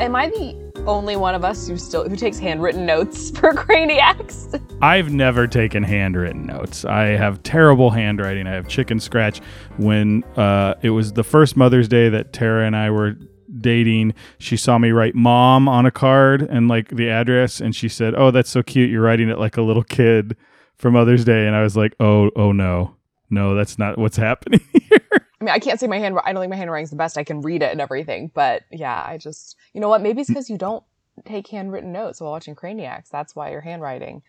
am I the only one of us who still who takes handwritten notes for Craniacs? I've never taken handwritten notes. I have terrible handwriting. I have chicken scratch. When uh, it was the first Mother's Day that Tara and I were dating, she saw me write mom on a card and like the address, and she said, "Oh, that's so cute. You're writing it like a little kid for Mother's Day." And I was like, "Oh, oh no, no, that's not what's happening here." I mean, I can't say my hand. I don't think my handwriting's the best. I can read it and everything, but yeah, I just, you know what? Maybe it's because you don't take handwritten notes while watching Craniacs. That's why your handwriting.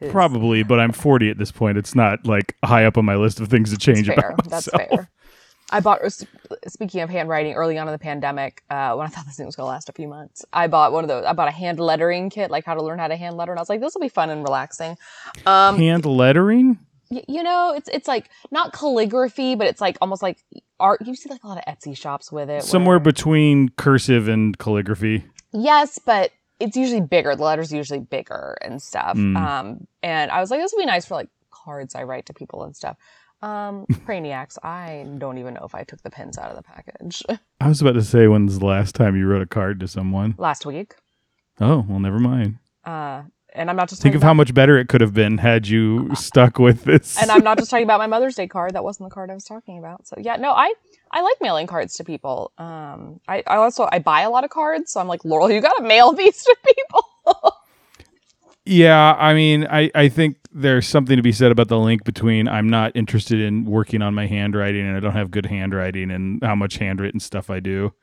Is, Probably, but I'm 40 at this point. It's not like high up on my list of things to change That's fair. about That's fair. I bought. Speaking of handwriting, early on in the pandemic, uh, when I thought this thing was going to last a few months, I bought one of those. I bought a hand lettering kit, like how to learn how to hand letter, and I was like, this will be fun and relaxing. Um, Hand lettering? You know, it's it's like not calligraphy, but it's like almost like art. You see like a lot of Etsy shops with it. Somewhere where- between cursive and calligraphy. Yes, but it's usually bigger. The letter's usually bigger and stuff. Mm. Um, and I was like, this would be nice for like cards I write to people and stuff. Um, Craniacs, I don't even know if I took the pins out of the package I was about to say, when's the last time you wrote a card to someone? last week. Oh, well, never mind. Uh, and I'm not just Think of how much better it could have been had you stuck with this. and I'm not just talking about my Mother's Day card. That wasn't the card I was talking about. So yeah, no, I I like mailing cards to people. Um, I, I also I buy a lot of cards, so I'm like Laurel, you got to mail these to people. yeah, I mean, I, I think there's something to be said about the link between I'm not interested in working on my handwriting and I don't have good handwriting and how much handwritten stuff I do.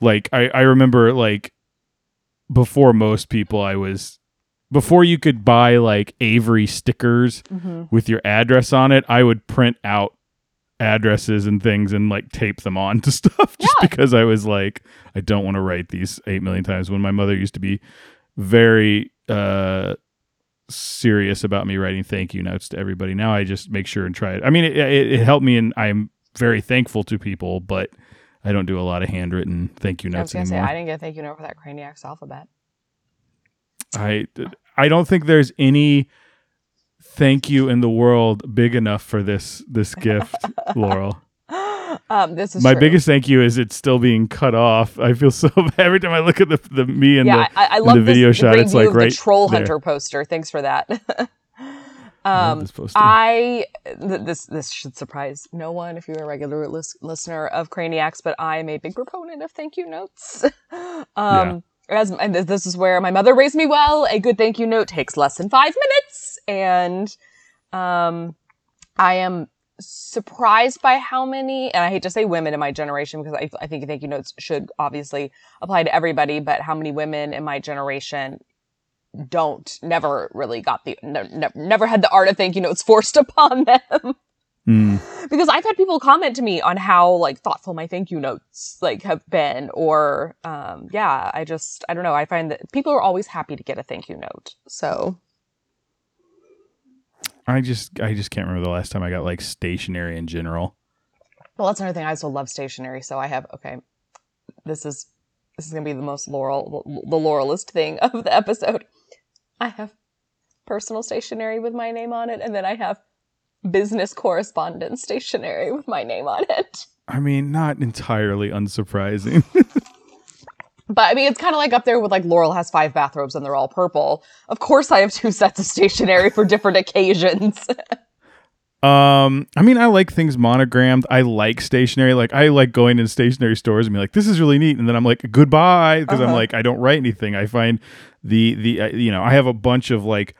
Like, I, I remember, like, before most people, I was, before you could buy, like, Avery stickers mm-hmm. with your address on it, I would print out addresses and things and like tape them on to stuff just Yeah. because I was like, I don't want to write these eight million times. When my mother used to be very uh serious about me writing thank you notes to everybody. Now I just make sure and try it. I mean, it, it, it helped me, and I'm very thankful to people, but I don't do a lot of handwritten thank you notes I was gonna say anymore. I didn't get a thank you note for that Craniacs alphabet. I I don't think there's any thank you in the world big enough for this this gift, Laurel. um, this is My true. biggest thank you is it's still being cut off. I feel so bad every time I look at the the me and yeah, the I, I love the video shot, it's like right the Troll there. Hunter poster. Thanks for that. I um, this. I th- this this should surprise no one if you're a regular lis- listener of Craniacs, but I am a big proponent of thank you notes. um, as and this- is where my mother raised me well. A good thank you note takes less than five minutes, and um, I am surprised by how many, and I hate to say women in my generation because I, I think thank you notes should obviously apply to everybody, but how many women in my generation don't, never really got the, ne- never had the art of thank you notes forced upon them. Mm. because I've had people comment to me on how like thoughtful my thank you notes like have been, or um, yeah, I just, I don't know. I find that people are always happy to get a thank you note. So I just I just can't remember the last time I got like stationery in general. Well, that's another thing. I also love stationery, so I have okay. This is this is gonna be the most Laurel the Laurelist thing of the episode. I have personal stationery with my name on it, and then I have business correspondence stationery with my name on it. I mean, not entirely unsurprising. But I mean, it's kind of like up there with like Laurel has five bathrobes and they're all purple. Of course, I have two sets of stationery for different occasions. Um, I mean, I like things monogrammed. I like stationery. Like I like going in stationery stores and be like, "This is really neat," and then I'm like, "Goodbye," because I'm Uh-huh. like, I don't write anything. I find the the uh, you know, I have a bunch of like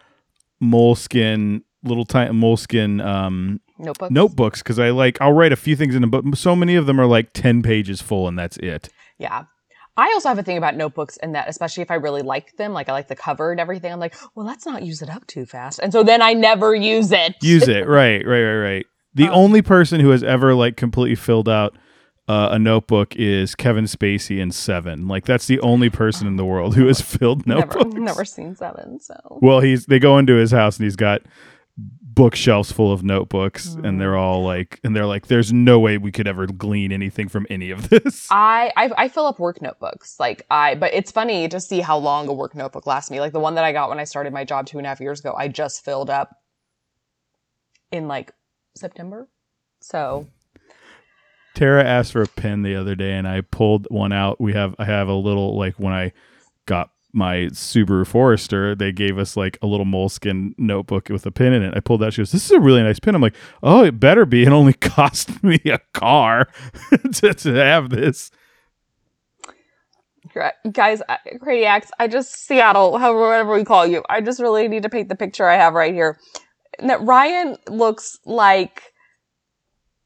moleskin little tiny moleskin um Notebooks. notebooks because I like I'll write a few things in them, but so many of them are like ten pages full and that's it. Yeah. I also have a thing about notebooks and that, especially if I really like them, like I like the cover and everything, I'm like, well, let's not use it up too fast. And so then I never use it. Use it, right, right, right, right. The Um, only person who has ever like completely filled out uh, a notebook is Kevin Spacey in Seven. Like that's the only person in the world who has filled never, notebooks. never seen seven. So Well, he's they go into his house and he's got bookshelves full of notebooks and mm. they're all like and they're like there's no way we could ever glean anything from any of this. I, I I fill up work notebooks. Like I, but it's funny to see how long a work notebook lasts me. Like the one that I got when I started my job two and a half years ago, I just filled up in like September. So Tara asked for a pen the other day, and I pulled one out. We have I have a little like when I got my Subaru Forester, they gave us like a little moleskin notebook with a pin in it. I pulled that. She goes, "This is a really nice pin." I'm like, "Oh, it better be." It only cost me a car to, to have this. Guys, Craniacs, I just Seattle, however whatever we call you. I just really need to paint the picture I have right here. That Ryan looks like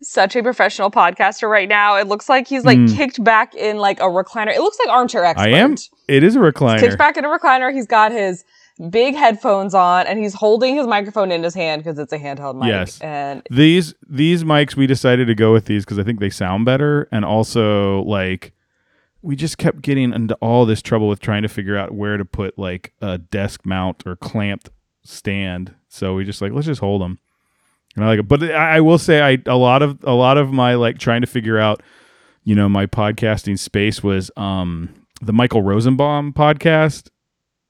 such a professional podcaster right now. It looks like he's like mm. kicked back in like a recliner. It looks like armchair expert. I am. It is a recliner. He's kicked back in a recliner. He's got his big headphones on and he's holding his microphone in his hand because it's a handheld mic. Yes. And these these mics we decided to go with these because I think they sound better and also like we just kept getting into all this trouble with trying to figure out where to put like a desk mount or clamped stand. So we just like let's just hold them. And I like it. But I, I will say I a lot of a lot of my like trying to figure out, you know, my podcasting space was um the Michael Rosenbaum podcast.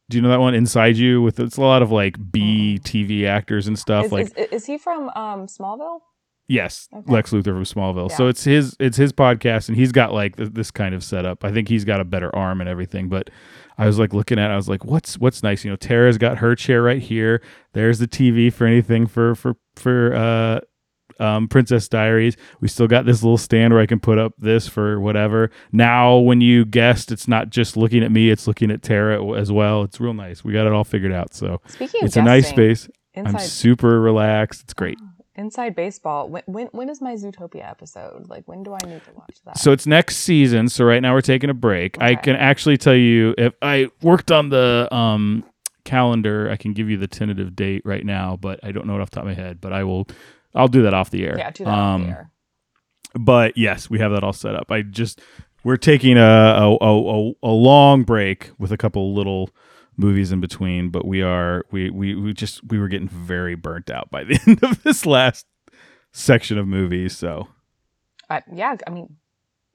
Do you know that one? Inside You with it's a lot of like B mm. TV actors and stuff. Is, like is, is he from um Smallville? Yes, okay. Lex Luthor from Smallville. Yeah. So it's his it's his podcast, and he's got like th- this kind of setup. I think he's got a better arm and everything. But I was like looking at, it, I was like, what's what's nice? You know, Tara's got her chair right here. There's the TV for anything for for for uh, um, Princess Diaries. We still got this little stand where I can put up this for whatever. Now, when you guessed, it's not just looking at me; it's looking at Tara as well. It's real nice. We got it all figured out. So Speaking it's guessing, a nice space. Inside- I'm super relaxed. It's great. Inside Baseball. When, when when is my Zootopia episode? Like when do I need to watch that? So it's next season. So right now we're taking a break. Okay. I can actually tell you if I worked on the um calendar, I can give you the tentative date right now, but I don't know it off the top of my head. But I will. I'll do that off the air. Yeah, do that um, off the um, air. But yes, we have that all set up. I just we're taking a a, a, a long break with a couple little movies in between, but we are we we we just we were getting very burnt out by the end of this last section of movies. So, uh, yeah, I mean,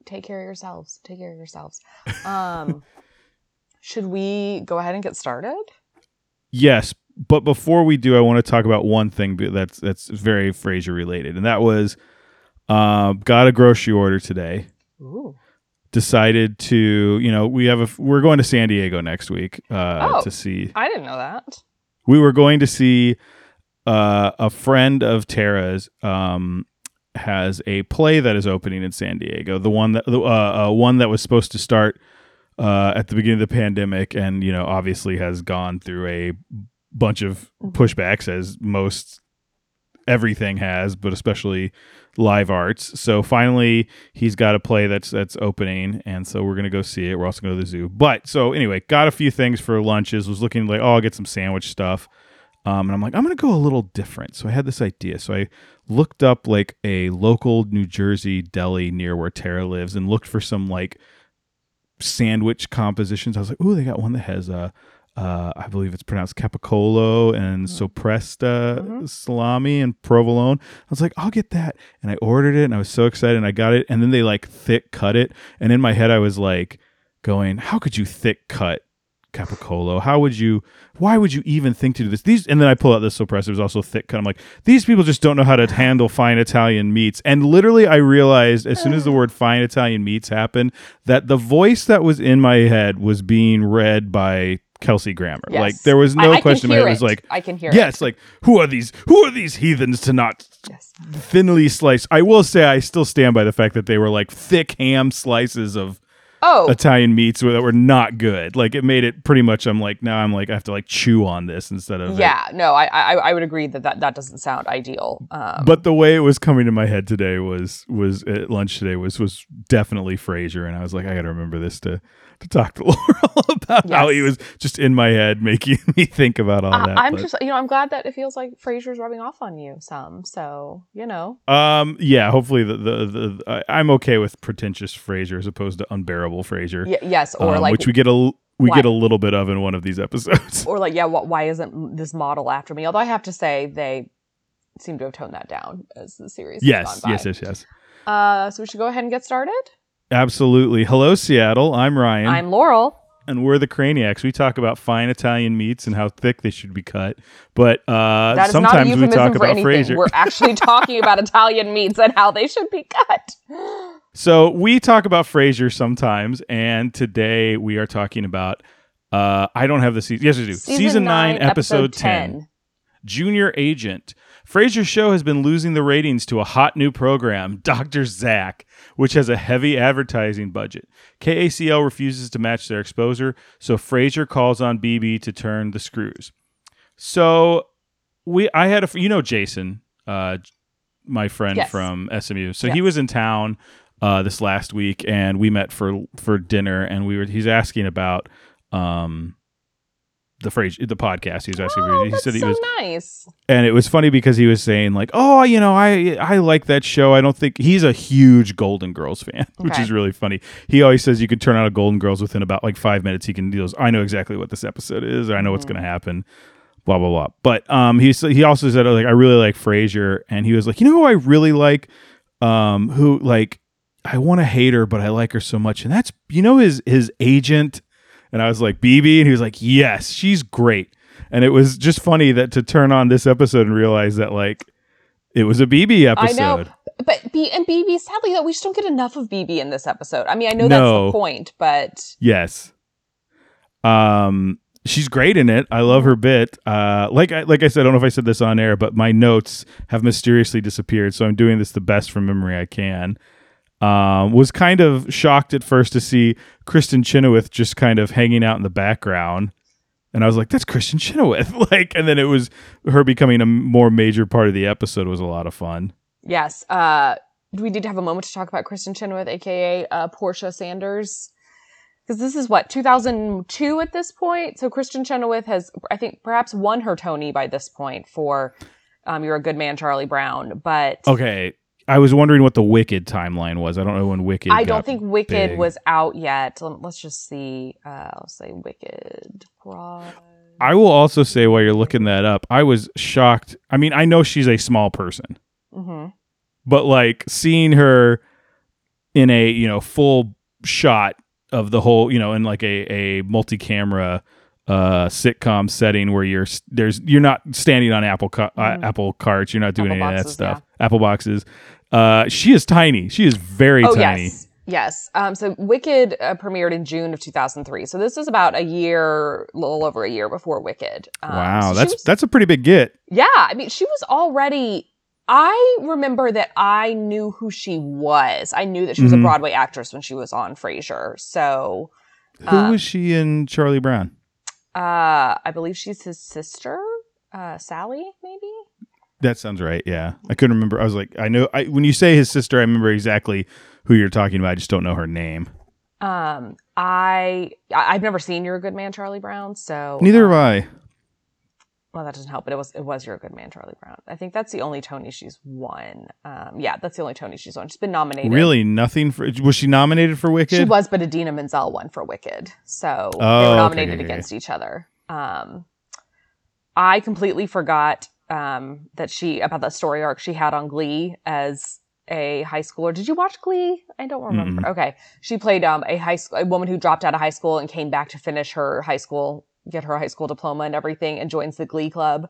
take care of yourselves. Take care of yourselves. Um, should we go ahead and get started? Yes, but before we do, I want to talk about one thing that's that's very Frasier related, and that was uh, got a grocery order today. Ooh decided to, you know, we have a we're going to San Diego next week uh, oh, to see. I didn't know that. We were going to see uh, a friend of Tara's um, has a play that is opening in San Diego. The one that the uh, uh, one that was supposed to start uh, at the beginning of the pandemic, and you know, obviously has gone through a bunch of mm-hmm. pushbacks as most everything has, but especially live arts. So finally, he's got a play that's that's opening, and so we're gonna go see it. We're also gonna go to the zoo. But so anyway, got a few things for lunches. Was looking like, oh, I'll get some sandwich stuff. Um, and I'm like, I'm gonna go a little different. So I had this idea. So I looked up like a local New Jersey deli near where Tara lives, and looked for some like sandwich compositions. I was like, oh, they got one that has a uh, I believe it's pronounced capicolo and mm-hmm. sopresta mm-hmm. salami and provolone. I was like, I'll get that. And I ordered it and I was so excited and I got it. And then they like thick cut it. And in my head, I was like, going, how could you thick cut capicolo? How would you, why would you even think to do this? These, and then I pull out this sopressa, it was also thick cut. I'm like, these people just don't know how to handle fine Italian meats. And literally, I realized as soon as the word fine Italian meats happened that the voice that was in my head was being read by Kelsey Grammer. Yes. Like there was no I, I question it. It was like I can hear yes, it. like who are these who are these heathens to not yes. thinly slice? I will say I still stand by the fact that they were like thick ham slices of oh Italian meats that were not good. Like it made it pretty much. I'm like now I'm like I have to like chew on this instead of yeah. It. No, I, I I would agree that that, that doesn't sound ideal. Um, but the way it was coming to my head today was was at lunch today was was definitely Frasier, and I was like I got to remember this to to talk to Laurel about yes. how he was just in my head making me think about all uh, that. I'm but. just, you know, I'm glad that it feels like Frasier's rubbing off on you some. So, you know. Um, yeah, hopefully the, the, the, uh, I'm okay with pretentious Frasier as opposed to unbearable Frasier. Y- yes. Or um, like, which we get a, we why? get a little bit of in one of these episodes. Or like, yeah, why isn't this model after me? Although I have to say they seem to have toned that down as the series. Yes, yes, yes, yes. Uh, so we should go ahead and get started. Absolutely. Hello, Seattle. I'm Ryan. I'm Laurel. and we're the Craniacs. We talk about fine Italian meats and how thick they should be cut. But uh, sometimes we talk about anything. Frasier. We're actually talking about Italian meats and how they should be cut. So we talk about Frasier sometimes, and today we are talking about. Uh, I don't have the season. Yes, I do. Season, nine, episode, ten. Junior Agent. Frasier's show has been losing the ratings to a hot new program, Dr. Zach, which has a heavy advertising budget. KACL refuses to match their exposure, so Frasier calls on BB to turn the screws. So we I had a you know Jason, uh my friend Yes. from SMU. So Yeah. he was in town uh this last week and we met for for dinner and we were he's asking about um the Frasier the podcast. He was asking Oh, he that's said he so was nice. and it was funny because he was saying like, "Oh, you know, I I like that show. I don't think he's a huge Golden Girls fan, which Okay. is really funny. He always says you could turn on a Golden Girls within about like five minutes. He can do those. I know exactly what this episode is. Or I know what's Mhm. going to happen. Blah blah blah. But um, he he also said like I really like Frasier, and he was like, you know who I really like, um, who like I want to hate her, but I like her so much, and that's you know his his agent. And I was like, BB, and he was like, yes, she's great. And it was just funny that to turn on this episode and realize that like it was a BB episode. I know. But B and BB, sadly though, we just don't get enough of BB in this episode. I mean, I know No. that's the point, but Yes. Um she's great in it. I love her bit. Uh like I like I said, I don't know if I said this on air, but my notes have mysteriously disappeared, so I'm doing this the best from memory I can. Um was kind of shocked at first to see Kristin Chenoweth just kind of hanging out in the background. And I was like, that's Kristin Chenoweth. like and then it was her becoming a more major part of the episode was a lot of fun. yes. Uh, we did have a moment to talk about Kristin Chenoweth, aka uh, Portia Sanders, because this is what 2002 at this point. So Kristin Chenoweth has, I think, perhaps won her Tony by this point for um, "You're a Good Man, Charlie Brown." But Okay. I was wondering what the Wicked timeline was. I don't know when Wicked I don't think Wicked big. was out yet. Let's just see. Uh, I'll say Wicked. I will also say while you're looking that up, I was shocked. I mean, I know she's a small person, Mhm. but like seeing her in a, you know, full shot of the whole, you know, in like a, a multi-camera uh sitcom setting where you're there's you're not standing on apple ca- uh, Mhm. apple carts, you're not doing Apple any of that boxes, stuff. Apple boxes. Uh she is tiny. She is very oh tiny. yes yes um so wicked uh, premiered in june of 2003 so this is about a year a little over a year before wicked um, Wow, so that's was- that's a pretty big get. yeah i mean she was already i remember that i knew who she was i knew that she was Mhm. a broadway actress when she was on frasier so Who Um, was she in Charlie Brown? uh i believe she's his sister uh sally maybe That sounds right. Yeah, I couldn't remember. I was like, I know. I, when you say his sister, I remember exactly who you're talking about. I just don't know her name. um i i've never seen you're a good man charlie brown so Neither um, have I. well that doesn't help but it was it was you're a good man charlie brown i think that's the only tony she's won um yeah that's the only tony she's won she's been nominated Really, nothing for. Was she nominated for Wicked? she was but idina menzel won for wicked so they Oh, were nominated okay, okay. against each other um i completely forgot um that she about that story arc she had on glee as a high schooler. Did you watch glee? I don't remember. Okay. She played um a high school a woman who dropped out of high school and came back to finish her high school get her high school diploma and everything and joins the glee club.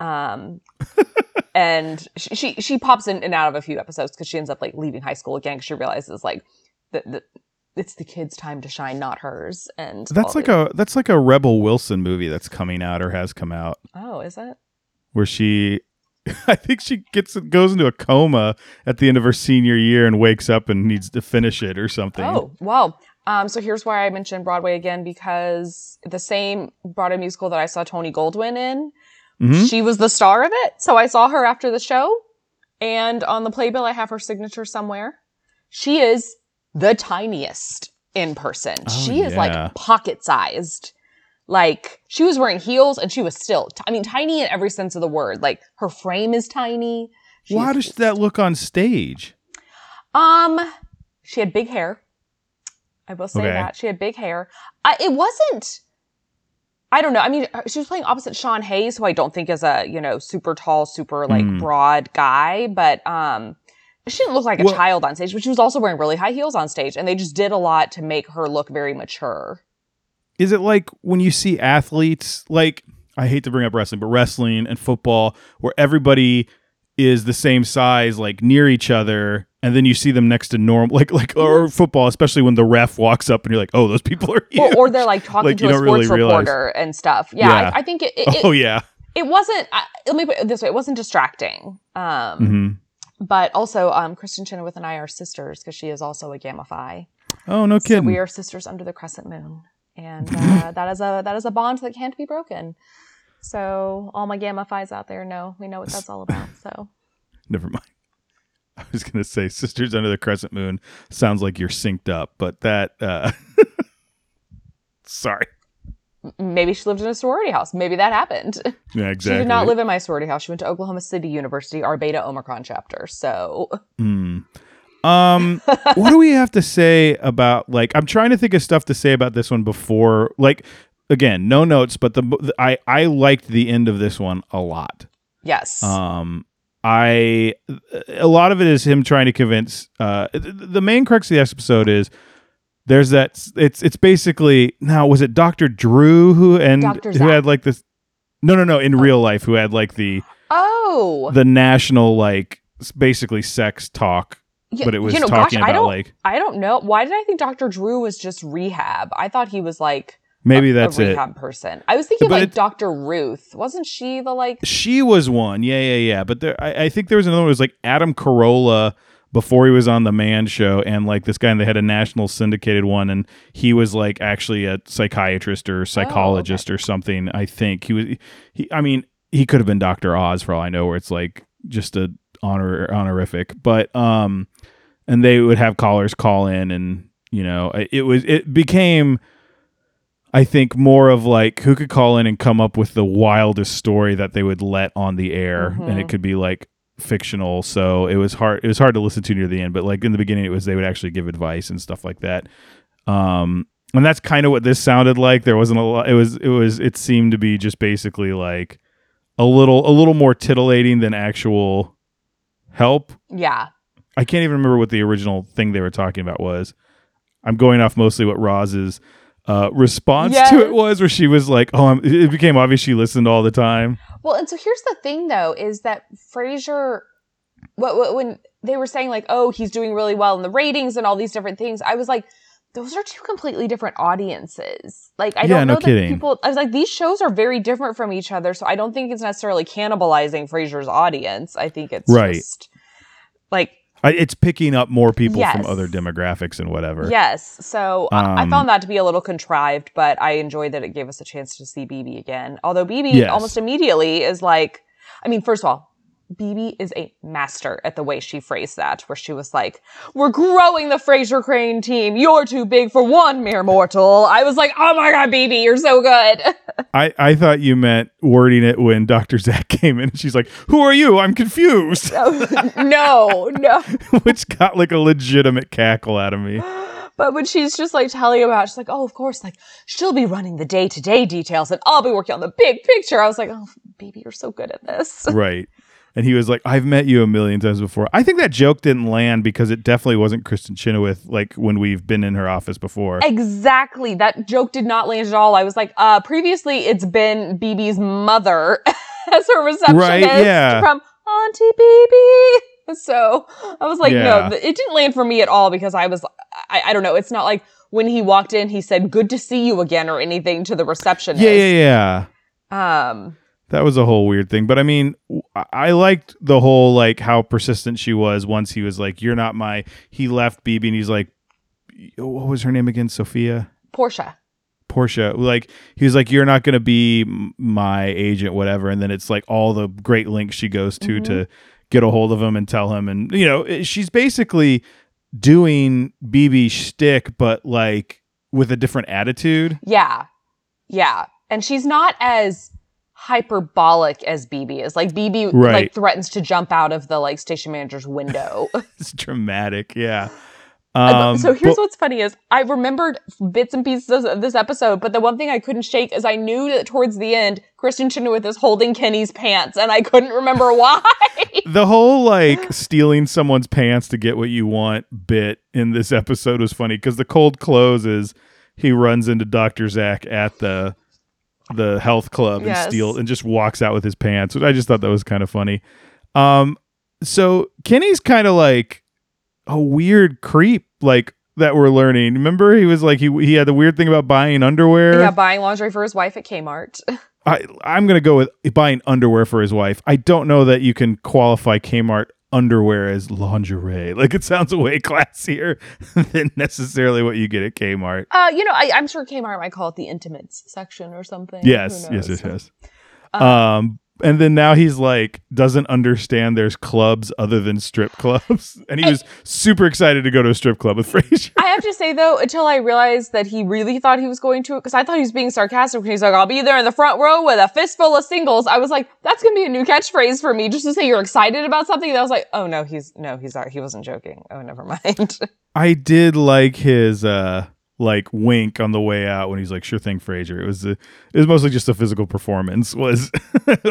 Um and she, she she pops in and out of a few episodes because she ends up like leaving high school again because she realizes like that the, it's the kids time to shine not hers and That's like the- a that's like a Rebel Wilson movie that's coming out or has come out. Oh is it where she. I think she gets goes into a coma at the end of her senior year and wakes up and needs to finish it or something. oh well um so here's why i mentioned broadway again because the same broadway musical that i saw tony goldwyn in Mhm. she was the star of it so i saw her after the show and on the playbill i have her signature somewhere she is the tiniest in person Oh, she is yeah. like pocket sized like she was wearing heels and she was still t- i mean tiny in every sense of the word like her frame is tiny She is does that look on stage? um, she had big hair. I will say Okay. that she had big hair. I, it wasn't. I don't know. I mean, she was playing opposite Sean Hayes, who I don't think is a you know super tall, super like Mm. broad guy, but um, she didn't look like a Well- child on stage. But she was also wearing really high heels on stage, and they just did a lot to make her look very mature. Is it like when you see athletes like I hate to bring up wrestling, but wrestling and football where everybody is the same size, like near each other, and then you see them next to normal, like like or football, especially when the ref walks up and you're like, oh, those people are or, or, they're like talking Like, to a sports really reporter and stuff. Yeah, Yeah. I, I think it. it, it oh yeah, it wasn't I- let me put it this way it wasn't distracting um hmm but also um kristin chenoweth and i are sisters because she is also a gamma phi oh no so kidding. we are sisters under the crescent moon and uh, that is a that is a bond that can't be broken so all my gamma phis out there know we know what that's all about so Never mind. I was gonna say Sisters Under the Crescent Moon sounds like you're synced up, but that uh sorry. maybe she lived in a sorority house maybe that happened Yeah, exactly. she did not live in my sorority house she went to oklahoma city university our beta omicron chapter so Mm. Um, what do we have to say about like? I'm trying to think of stuff to say about this one before. Like, again, no notes, but the, the I I liked the end of this one a lot. yes Um, I a lot of it is him trying to convince. Uh, the main crux of the episode is there's that. It's it's basically now was it Doctor Drew who and who had like this. No, no, no. In Oh. real life, who had like the oh the national like basically sex talk Yeah, but it was you know, talking gosh, I about don't, like I don't know. Why did I think Dr. Drew was just rehab? I thought he was like maybe a, that's a it. rehab person. I was thinking But like it- Dr. Ruth. Wasn't she the like? She was one, yeah, yeah, yeah. But there, I, I think there was another one. It was like Adam Carolla before he was on the Man Show, and like this guy, and they had a national syndicated one, and he was like actually a psychiatrist or oh, psychologist or something. I think he was. He, I mean, he could have been Doctor Oz for all I know, where it's like just a honor honorific, but um, and they would have callers call in, and you know, it was it became. I think more of like who could call in and come up with the wildest story that they would let on the air, and it Mhm. could be like fictional. So it was hard. It was hard to listen to near the end, but like in the beginning, it was they would actually give advice and stuff like that. Um, and that's kind of what this sounded like. There wasn't a lot. It was. It was. It seemed to be just basically like a little, a little more titillating than actual help. Yeah. I can't even remember what the original thing they were talking about was. I'm going off mostly what Roz's uh, response Yes. to it was, where she was like, "Oh, I'm, it became obvious she listened all the time." Well, and so here's the thing though, is that Frasier, what, what when they were saying like, oh, he's doing really well in the ratings and all these different things, I was like, those are two completely different audiences. Like, I Yeah, don't no know that kidding. people. I was like, these shows are very different from each other, so I don't think it's necessarily cannibalizing Frasier's audience. I think it's Right. just like I, it's picking up more people from other demographics and whatever. Yes. So I I Um, found that to be a little contrived, but I enjoyed that it gave us a chance to see BB again. Although BB Yes. almost immediately is like, I mean, first of all, BB is a master at the way she phrased that, where she was like, We're growing the Frasier Crane team. You're too big for one mere mortal. I was like, Oh my God, BB, you're so good. I, I thought you meant wording it when Dr. Zach came in and she's like, Who are you? I'm confused. no, no. Which got like a legitimate cackle out of me. But when she's just like telling about, she's like, oh, of course, like she'll be running the day to day details and I'll be working on the big picture. I was like, oh, baby, you're so good at this. Right. And he was like, I've met you a million times before. I think that joke didn't land because it definitely wasn't Kristin Chenoweth like when we've been in her office before. Exactly. That joke did not land at all. I was like, uh, previously it's been BB's mother as her receptionist Right, yeah. from Auntie BB. So I was like, Yeah. no, it didn't land for me at all because I was, I, I don't know. It's not like when he walked in, he said, good to see you again or anything to the receptionist. Yeah, yeah, yeah. Um, That was a whole weird thing. But I mean, I liked the whole like how persistent she was once he was like, You're not my he left BB and he's like what was her name again? Sophia? Portia. Portia, like he was like, "You're not going to be my agent, whatever." And then it's like all the great links she goes to Mhm. to get a hold of him and tell him, and you know, she's basically doing BB shtick, but like with a different attitude. Yeah. Yeah. And she's not as hyperbolic as BB is. Like BB Right. like threatens to jump out of the like station manager's window. It's dramatic, yeah. Um, so here's but- what's funny is I remembered bits and pieces of this episode, but the one thing I couldn't shake is I knew that towards the end, Kristin Chenoweth is holding Kenny's pants, and I couldn't remember why. the whole like stealing someone's pants to get what you want bit in this episode was funny because the cold close is he runs into Doctor Zach at the the health club Yes. and steal and just walks out with his pants. Which I just thought that was kind of funny. Um, so Kenny's kind of like a weird creep, like that we're learning. Remember, he was like he he had the weird thing about buying underwear. Yeah, buying lingerie for his wife at Kmart. I I'm gonna go with buying underwear for his wife. I don't know that you can qualify Kmart underwear as lingerie. Like it sounds way classier than necessarily what you get at Kmart. Uh, you know, I, I'm sure Kmart might call it the intimates section or something. Yes, yes, yes, yes. Um, and then now he's like doesn't understand there's clubs other than strip clubs, and he was super excited to go to a strip club with Frasier. I have to say though, until I realized that he really thought he was going to, because I thought he was being sarcastic when he's like, "I'll be there in the front row with a fistful of singles." I was like, "That's gonna be a new catchphrase for me, just to say you're excited about something." And I was like, "Oh no, he's no, he's not. He wasn't joking. Oh, never mind." I did like his uh like wink on the way out when he's like, "Sure thing, Frasier." It was a, it was mostly just a physical performance. was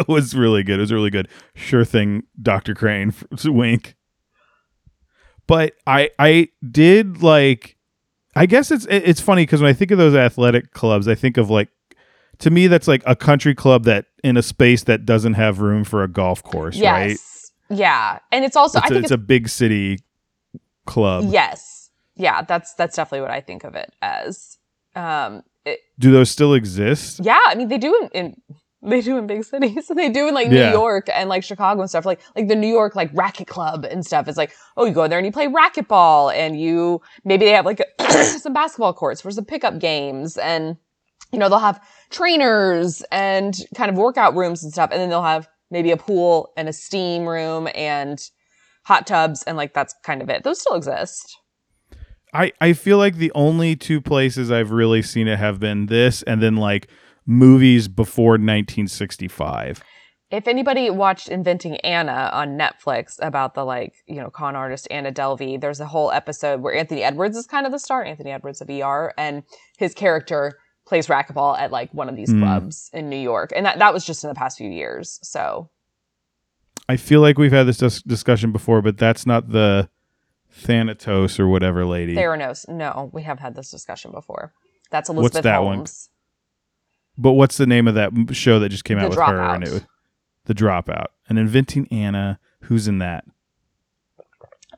was really good. It was really good. Sure thing, Doctor Crane. Wink. But I I did like. I guess it's it's funny because when I think of those athletic clubs, I think of like. To me, that's like a country club that in a space that doesn't have room for a golf course, right? yeah, and it's also It's, I a, think it's a big city club. yes, yeah, that's that's definitely what I think of it as. Um, it, Do those still exist? yeah, I mean they do in, in they do in big cities. they do in like Yeah. New York and like Chicago and stuff. Like like the New York like racket club and stuff. It's like oh you go there and you play racquetball and you maybe they have like some basketball courts for some pickup games and you know they'll have trainers and kind of workout rooms and stuff and then they'll have maybe a pool and a steam room and hot tubs and like that's kind of it. Those still exist. I, I feel like the only two places I've really seen it have been this and then like movies before 1965. if anybody watched Inventing Anna on Netflix about the like, you know, con artist Anna Delvey, there's a whole episode where Anthony Edwards is kind of the star, Anthony Edwards of ER, and his character plays racquetball at like one of these Hmm. clubs in New York. And that, that was just in the past few years. So I feel like we've had this dis- discussion before, but that's not the Thanatos or whatever lady. Theranos, no, we have had this discussion before. That's Elizabeth that one? Holmes. But what's the name of that show that just came The out with her? And Dropout. it was the Dropout. And Inventing Anna. Who's in that?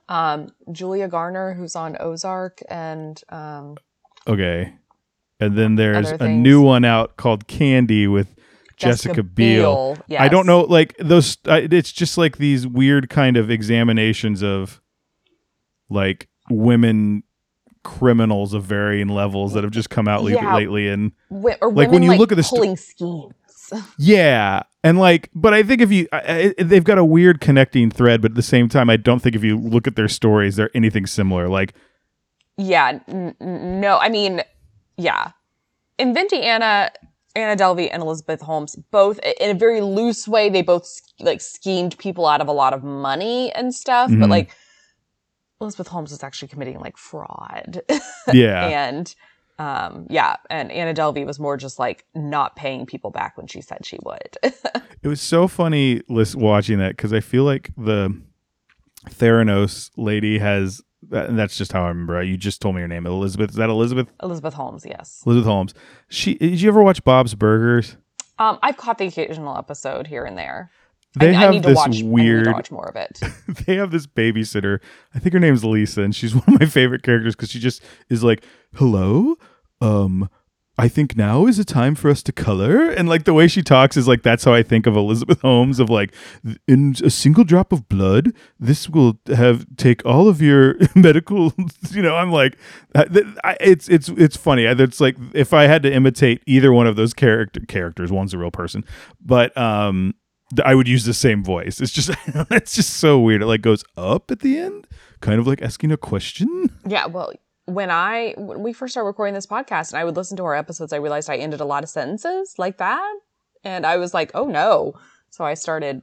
Um, Julia Garner, who's on Ozark, and um, Okay. And then there's a new one out called Candy with Jessica, Biel. I don't know, like those. It's just like these weird kind of examinations of like women criminals of varying levels that have just come out Yeah. lately, and or Like, women, when you look at the sto- pulling schemes. yeah, and like, but I think if you, I, I, they've got a weird connecting thread, but at the same time, I don't think if you look at their stories, they're anything similar. Like, Yeah, n- no, I mean, yeah. Inventing Anna, Anna Delvey and Elizabeth Holmes, both in a very loose way, they both like schemed people out of a lot of money and stuff, Mhm. but like Elizabeth Holmes was actually committing like fraud. yeah, and um yeah, and Anna Delvey was more just like not paying people back when she said she would. It was so funny lis- watching that because I feel like the Theranos lady has. That, and that's just how I remember. You just told me your name, Elizabeth. Is that Elizabeth? Elizabeth Holmes, yes. Elizabeth Holmes. She. Did you ever watch Bob's Burgers? Um I've caught the occasional episode here and there. They I, have I need this to watch I weird. to watch more of it. they have this babysitter. I think her name's Lisa, and she's one of my favorite characters because she just is like, "Hello, um, I think now is a time for us to color." And like the way she talks is like that's how I think of Elizabeth Holmes. Of like, in a single drop of blood, this will have take all of your medical. You know, I'm like, I- I- it's it's it's funny. It's like if I had to imitate either one of those character characters, one's a real person, but um I would use the same voice. It's just it's just so weird. It like goes up at the end, kind of like asking a question. Yeah, well, when I when we first started recording this podcast and I would listen to our episodes, I realized I ended a lot of sentences like that, and I was like, "Oh no!" So I started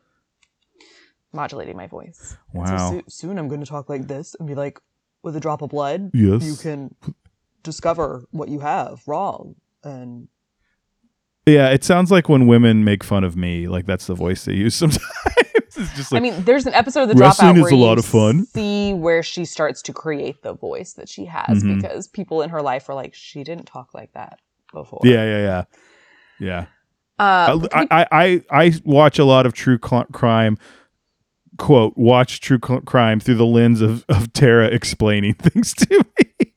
modulating my voice. Wow. So soo- soon I'm going to talk like this and be like, "With a drop of blood, Yes. you can discover what you have wrong." And Yeah, it sounds like when women make fun of me, like that's the voice they use sometimes. It's just I mean, there's an episode of the Wrestling Dropout is where a lot you of fun. see where she starts to create the voice that she has Mhm. because people in her life are like, she didn't talk like that before. yeah, yeah, yeah, yeah. Uh, I, I, I, I watch a lot of true cl- crime. Quote: Watch true cl- crime through the lens of of Tara explaining things to me,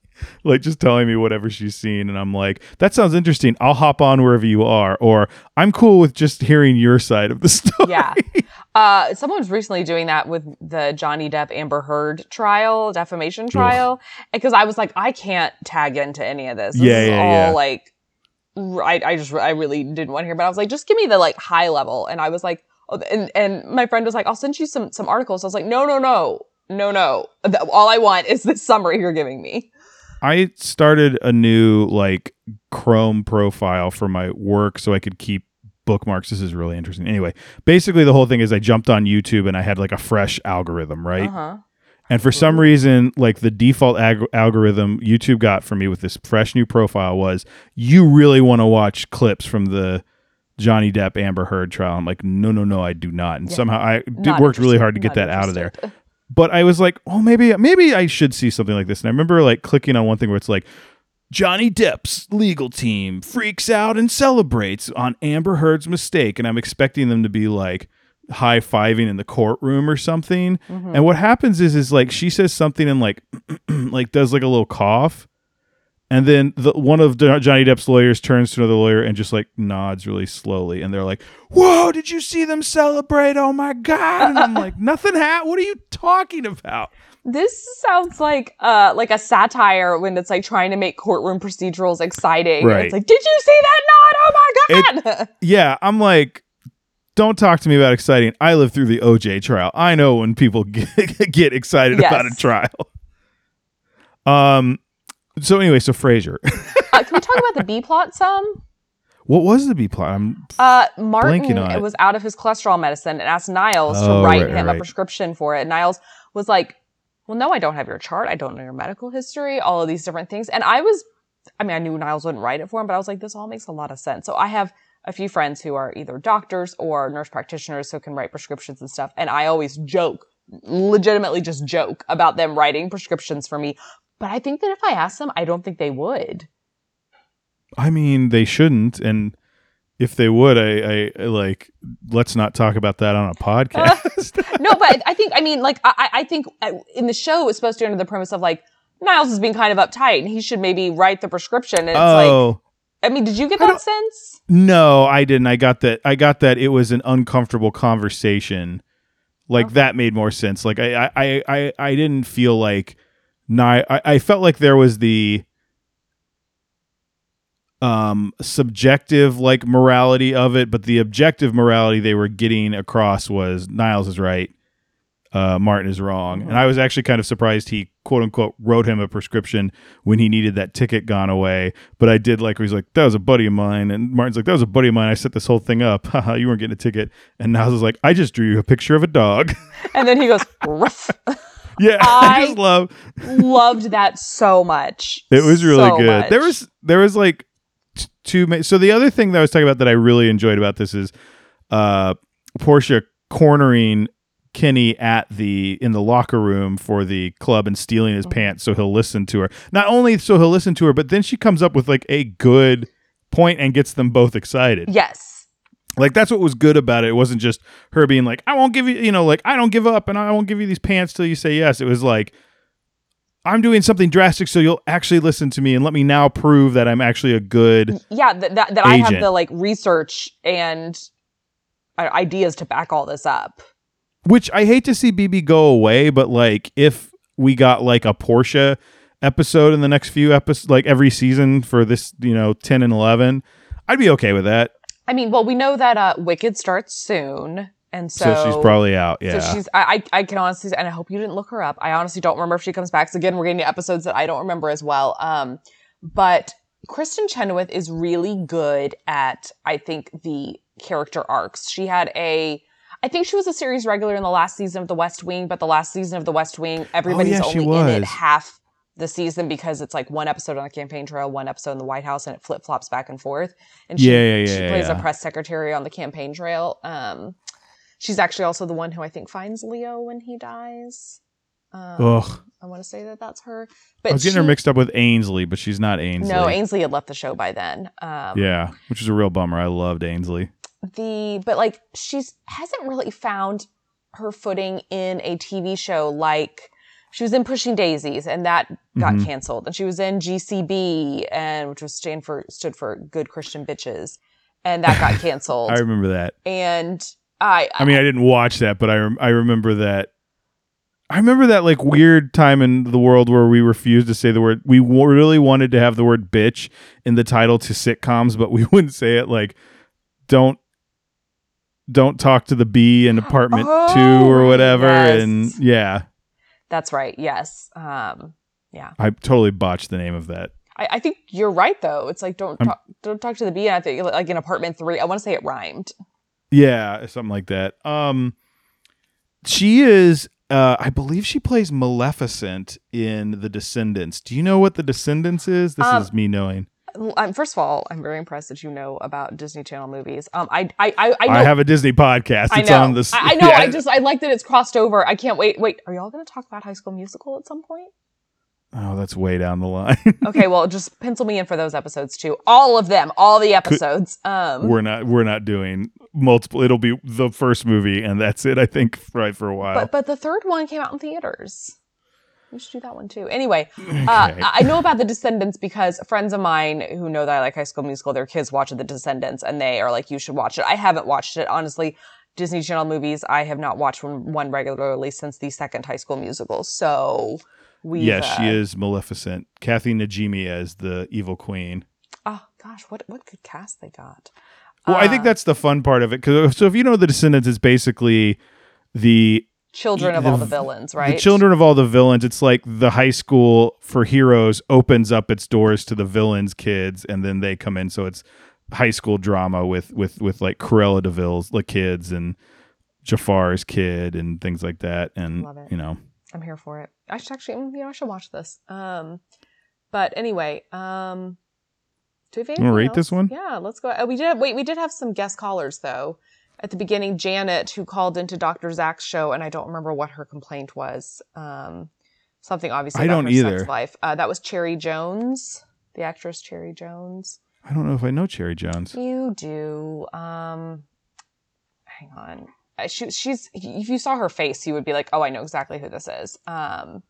like just telling me whatever she's seen, and I'm like, that sounds interesting. I'll hop on wherever you are, or I'm cool with just hearing your side of the story. Yeah. Uh, someone was recently doing that with the Johnny Depp Amber Heard trial, defamation trial, because I was like, I can't tag into any of this. This Yeah, is yeah, all yeah. like, I just, I really didn't want to hear, but I was like, just give me the like high level. And I was like, oh, and, and my friend was like, I'll send you some, some articles. I was like, no, no, no, no, no. All I want is this summary you're giving me. I started a new like Chrome profile for my work so I could keep bookmarks. This is really interesting. Anyway, basically the whole thing is I jumped on YouTube and I had like a fresh algorithm, right? Uh huh. And for some reason, like the default ag- algorithm YouTube got for me with this fresh new profile was you really want to watch clips from the Johnny Depp Amber Heard trial. I'm like, no, no, no, I do not. And Yeah. somehow I did, worked really hard to get that out of there. but I was like, oh, maybe maybe I should see something like this. And I remember like clicking on one thing where it's like Johnny Depp's legal team freaks out and celebrates on Amber Heard's mistake, and I'm expecting them to be like high fiving in the courtroom or something. Mhm. And what happens is is like she says something and like like does like a little cough. And then the one of Johnny Depp's lawyers turns to another lawyer and just like nods really slowly, and they're like, "Whoa! Did you see them celebrate? Oh my god!" And I'm like, "Nothing happened. What are you talking about?" This sounds like uh like a satire when it's like trying to make courtroom procedurals exciting. Right. It's like, did you see that nod? Oh my god! Yeah, I'm like, don't talk to me about exciting. I lived through the OJ trial. I know when people get, get excited about a trial. Um. So anyway, so Frasier, uh, can we talk about the B plot some? what was the B plot? I'm Uh, Martin it. was out of his cholesterol medicine and asked Niles Oh, to write right, him right. a prescription for it. Niles was like, "Well, no, I don't have your chart. I don't know your medical history. All of these different things." And I was, I mean, I knew Niles wouldn't write it for him, but I was like, "This all makes a lot of sense." So I have a few friends who are either doctors or nurse practitioners who can write prescriptions and stuff, and I always joke, legitimately just joke about them writing prescriptions for me. But I think that if I asked them, I don't think they would. I mean, they shouldn't, and if they would, I, I, like let's not talk about that on a podcast. no, but I think I mean like I, I think uh, in the show it's supposed to be under the premise of like Niles is being kind of uptight and he should maybe write the prescription. And it's like oh I mean, did you get that sense? no, I didn't. I got that. I got that. It was an uncomfortable conversation. Like Okay. that made more sense. Like I, I, I, I didn't feel like. Ni- I, I felt like there was the um subjective like morality of it but the objective morality they were getting across was niles is right uh martin is wrong. Mhm. and i was actually kind of surprised he quote unquote wrote him a prescription when he needed that ticket gone away. But i did like where he's like that was a buddy of mine. And martin's like that was a buddy of mine. I set this whole thing up. Haha you weren't getting a ticket. And niles is like i just drew you a picture of a dog. And then he goes, Ruff. yeah I, I- just love Loved that so much. It was really So good. There was there was like t- two. Ma- so the other thing that I was talking about that I really enjoyed about this is uh Portia cornering Kenny at the in the locker room for the club and stealing his Mhm. pants so he'll listen to her. Not only so he'll listen to her, but then she comes up with like a good point and gets them both excited. Yes. Like that's what was good about it. It wasn't just her being like, "I won't give you," you know, like I don't give up and I won't give you these pants till you say yes. It was like, I'm doing something drastic so you'll actually listen to me and let me now prove that I'm actually a good. Yeah, that that, that I have the like research and uh, ideas to back all this up. Which I hate to see BB go away, but like if we got like a Portia episode in the next few episodes, like every season for this, you know, ten and eleven, I'd be okay with that. I mean, well, we know that uh Wicked starts soon. And so, So, she's probably out. Yeah. So she's, I, I, I can honestly, and I hope you didn't look her up. I honestly don't remember if she comes back. So again, we're getting to episodes that I don't remember as well. Um, but Kristin Chenoweth is really good at, I think, the character arcs. She had a, I think she was a series regular in the last season of The West Wing, but the last season of The West Wing, everybody's yeah, she only in it half the season because it's like one episode on the campaign trail, one episode in the White House, and it flip flops back and forth. And she, Yeah, yeah, she plays yeah. a press secretary on the campaign trail. Um, she's actually also the one who I think finds Leo when he dies. Um, Ugh. I want to say that that's her. But I was getting her mixed up with Ainsley, but she's not Ainsley. No, Ainsley had left the show by then. Um, Yeah, which is a real bummer. I loved Ainsley. the but like she's hasn't really found her footing in a TV show like she was in Pushing Daisies and that got Mhm. canceled and she was in GCB and which was stand for stood for Good Christian Bitches and that got canceled I remember that. and I I mean, I didn't watch that, but I rem- I remember that. I remember that like weird time in the world where we refused to say the word. We w- really wanted to have the word "bitch" in the title to sitcoms, but we wouldn't say it. Like, don't don't talk to the bee in apartment Oh, two or whatever. yes. And yeah, that's right yes um yeah. I totally botched the name of that. I, I think you're right though it's like don't I'm- talk, don't talk to the bee and I think like in apartment three I want to say it rhymed Yeah, something like that. Um, she is. Uh, I believe she plays Maleficent in The Descendants. Do you know what The Descendants is? This Um, is me knowing. Um, first of all I'm very impressed that you know about Disney Channel movies um I I I, I I have a Disney podcast. I know. on this. I, I know. yeah. I just I like that it's crossed over. I can't wait. Wait, are y'all going to talk about High School Musical at some point? Oh, that's way down the line. Okay, well, just pencil me in for those episodes too. All of them, all the episodes. Um, we're not. We're not doing multiple. It'll be the first movie, and that's it. I think right for a while. but but the third one came out in theaters. We should do that one too. Anyway, uh. I know about the Descendants because friends of mine who know that I like High School Musical, their kids watch the Descendants, and they are like, "You should watch it." I haven't watched it honestly. Disney Channel movies, I have not watched one, one regularly since the second High School Musical. So we yes, she is Maleficent. Kathy Najimy as the evil queen. Oh gosh, what what good cast they got. Well, I think Uh, that's the fun part of it. Because so if you know the Descendants, it's basically the children of the all the villains, right? the children of all the villains. It's like the high school for heroes opens up its doors to the villains' kids, and then they come in. So it's high school drama with with with like Cruella de Vil's like kids and Jafar's kid and things like that. And Love it. you know, I'm here for it. I should actually, mm, you know, I should watch this. Um, but anyway, um, do we rate this one? Yeah, let's go. Oh, we did. Wait, we did have some guest callers though. At the beginning, Janet, who called into Dr. Zach's show, and I don't remember what her complaint was. Um, something obviously I about don't her either. sex life. Uh, that was Cherry Jones, the actress Cherry Jones. I don't know if I know Cherry Jones. You do. Um, hang on. She, she's. If you saw her face, you would be like, "Oh, I know exactly who this is." Um,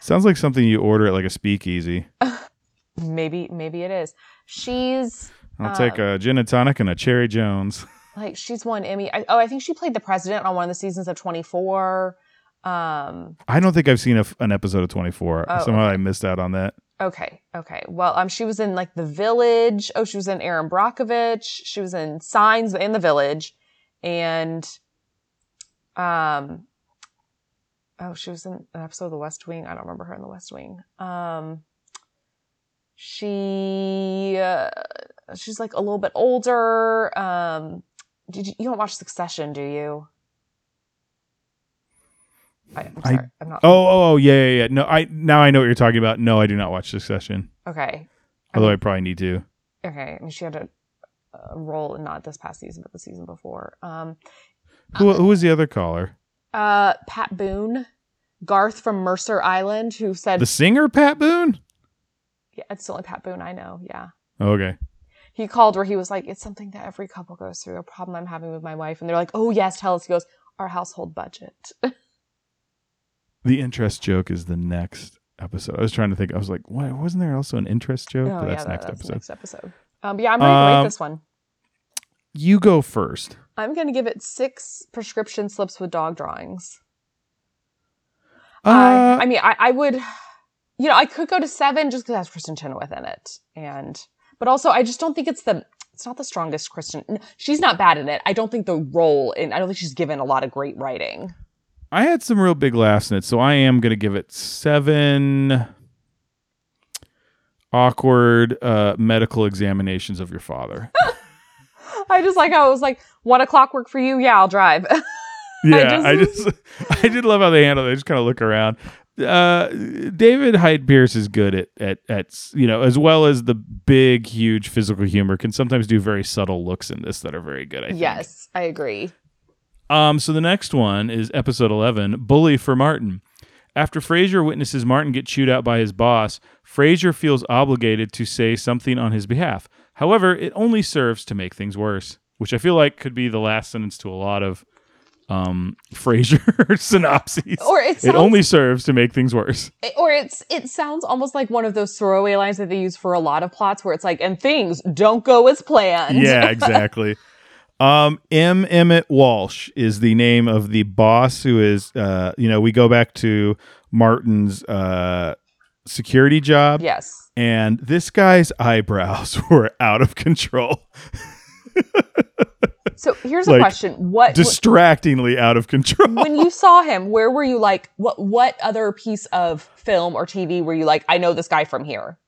Sounds like something you order at like a speakeasy. maybe, maybe it is. She's I'll take Um, a gin and tonic and a Cherry Jones. like she's won Emmy. I, oh, I think she played the president on one of the seasons of Twenty Four. Um, I don't think I've seen a an episode of 24. Oh, Somehow I missed out on that. okay, okay. Well, um, she was in like The Village. Oh, she was in Erin Brockovich. She was in Signs in The Village, and um, oh, she was in an episode of The West Wing. I don't remember her in The West Wing. Um, she uh, she's like a little bit older. Um, did you, you don't watch Succession, do you? I, I'm sorry, I'm not. Oh, oh, oh, yeah, yeah, yeah. No, I now I know what you're talking about. No, I do not watch Succession. Okay. Although I probably need to. Okay. I mean, she had a, a role in not this past season, but the season before. Um, Who who was the other caller? uh, Pat Boone, Garth from Mercer Island, who said, The singer Pat Boone? yeah, it's the only Pat Boone I know. Yeah. Okay. He called where he was like, it's something that every couple goes through, a problem I'm having with my wife. And they're like, oh, yes, tell us. He goes, our household budget. The interest joke is the next episode. I was trying to think. I was like, why wasn't there also an interest joke? oh, but yeah, that's that- next that's episode. next episode. Um, but yeah, I'm ready to rate Um, this one. You go first. I'm going to give it six prescription slips with dog drawings. Uh, I, I mean, I, I would, you know, I could go to seven just because it has Kristin Chenoweth in it, and but also I just don't think it's the it's not the strongest Kristin. She's not bad in it. I don't think the role, and I don't think she's given a lot of great writing. I had some real big laughs in it, so I am going to give it seven awkward uh, medical examinations of your father. I just like how it was like one o'clock work for you. Yeah, I'll drive. yeah, I just- just, I did love how they handle it. They just kind of look around. Uh, David Hyde Pierce is good at, at at you know as well as the big huge physical humor can sometimes do very subtle looks in this that are very good. I think. yes, I agree. Um, so the next one is episode 11 Bully for Martin. After Frasier witnesses Martin get chewed out by his boss, Frasier feels obligated to say something on his behalf. However, it only serves to make things worse, which I feel like could be the last sentence to a lot of um Frasier synopses. Or it it only serves to make things worse. or it's it sounds almost like one of those throwaway lines that they use for a lot of plots where it's like and things don't go as planned yeah, exactly. Um, M. Emmett Walsh is the name of the boss who is, uh, you know, we go back to Martin's uh, security job, yes and this guy's eyebrows were out of control, so here's a question what distractingly out of control. when you saw him where were you like what what other piece of film or tv were you like i know this guy from here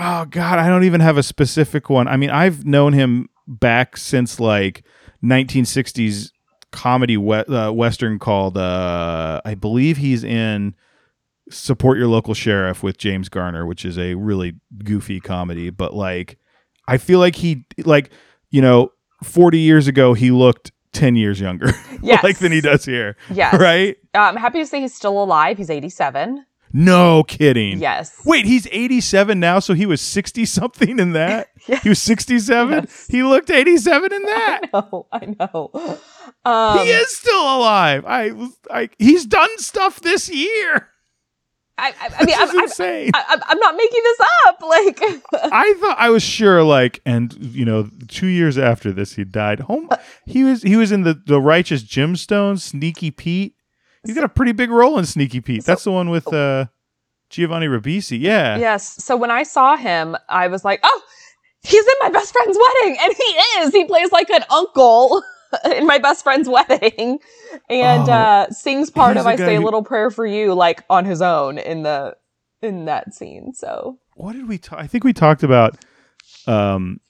Oh God, I don't even have a specific one. I mean, I've known him back since like 1960s comedy we- uh, western called uh, I believe he's in Support Your Local Sheriff with James Garner, which is a really goofy comedy, but like I feel like he like, you know, 40 years ago he looked 10 years younger Yes. like than he does here. yes Right? I'm happy to say he's still alive he's 87 No kidding. yes Wait, he's 87 now, so he was 60 something in that? Yes. He was 67? Yes. He looked 87 in that. i know i know um, he is still alive. I was I he's done stuff this year. I, I, I mean I'm, insane. I'm- I'm not making this up like I thought I was sure like and you know 2 years after this he died. Home he was he was in the the Righteous Gemstones, Sneaky Pete. He's got a pretty big role in Sneaky Pete. That's the one with uh Giovanni Ribisi. Yeah. Yes. So when I saw him, I was like, oh, he's in my best friend's wedding. And he is. He plays like an uncle in my best friend's wedding and Oh, uh, sings part of I Say a Little Prayer for You, like on his own in the in that scene. So what did we talk? I think we talked about um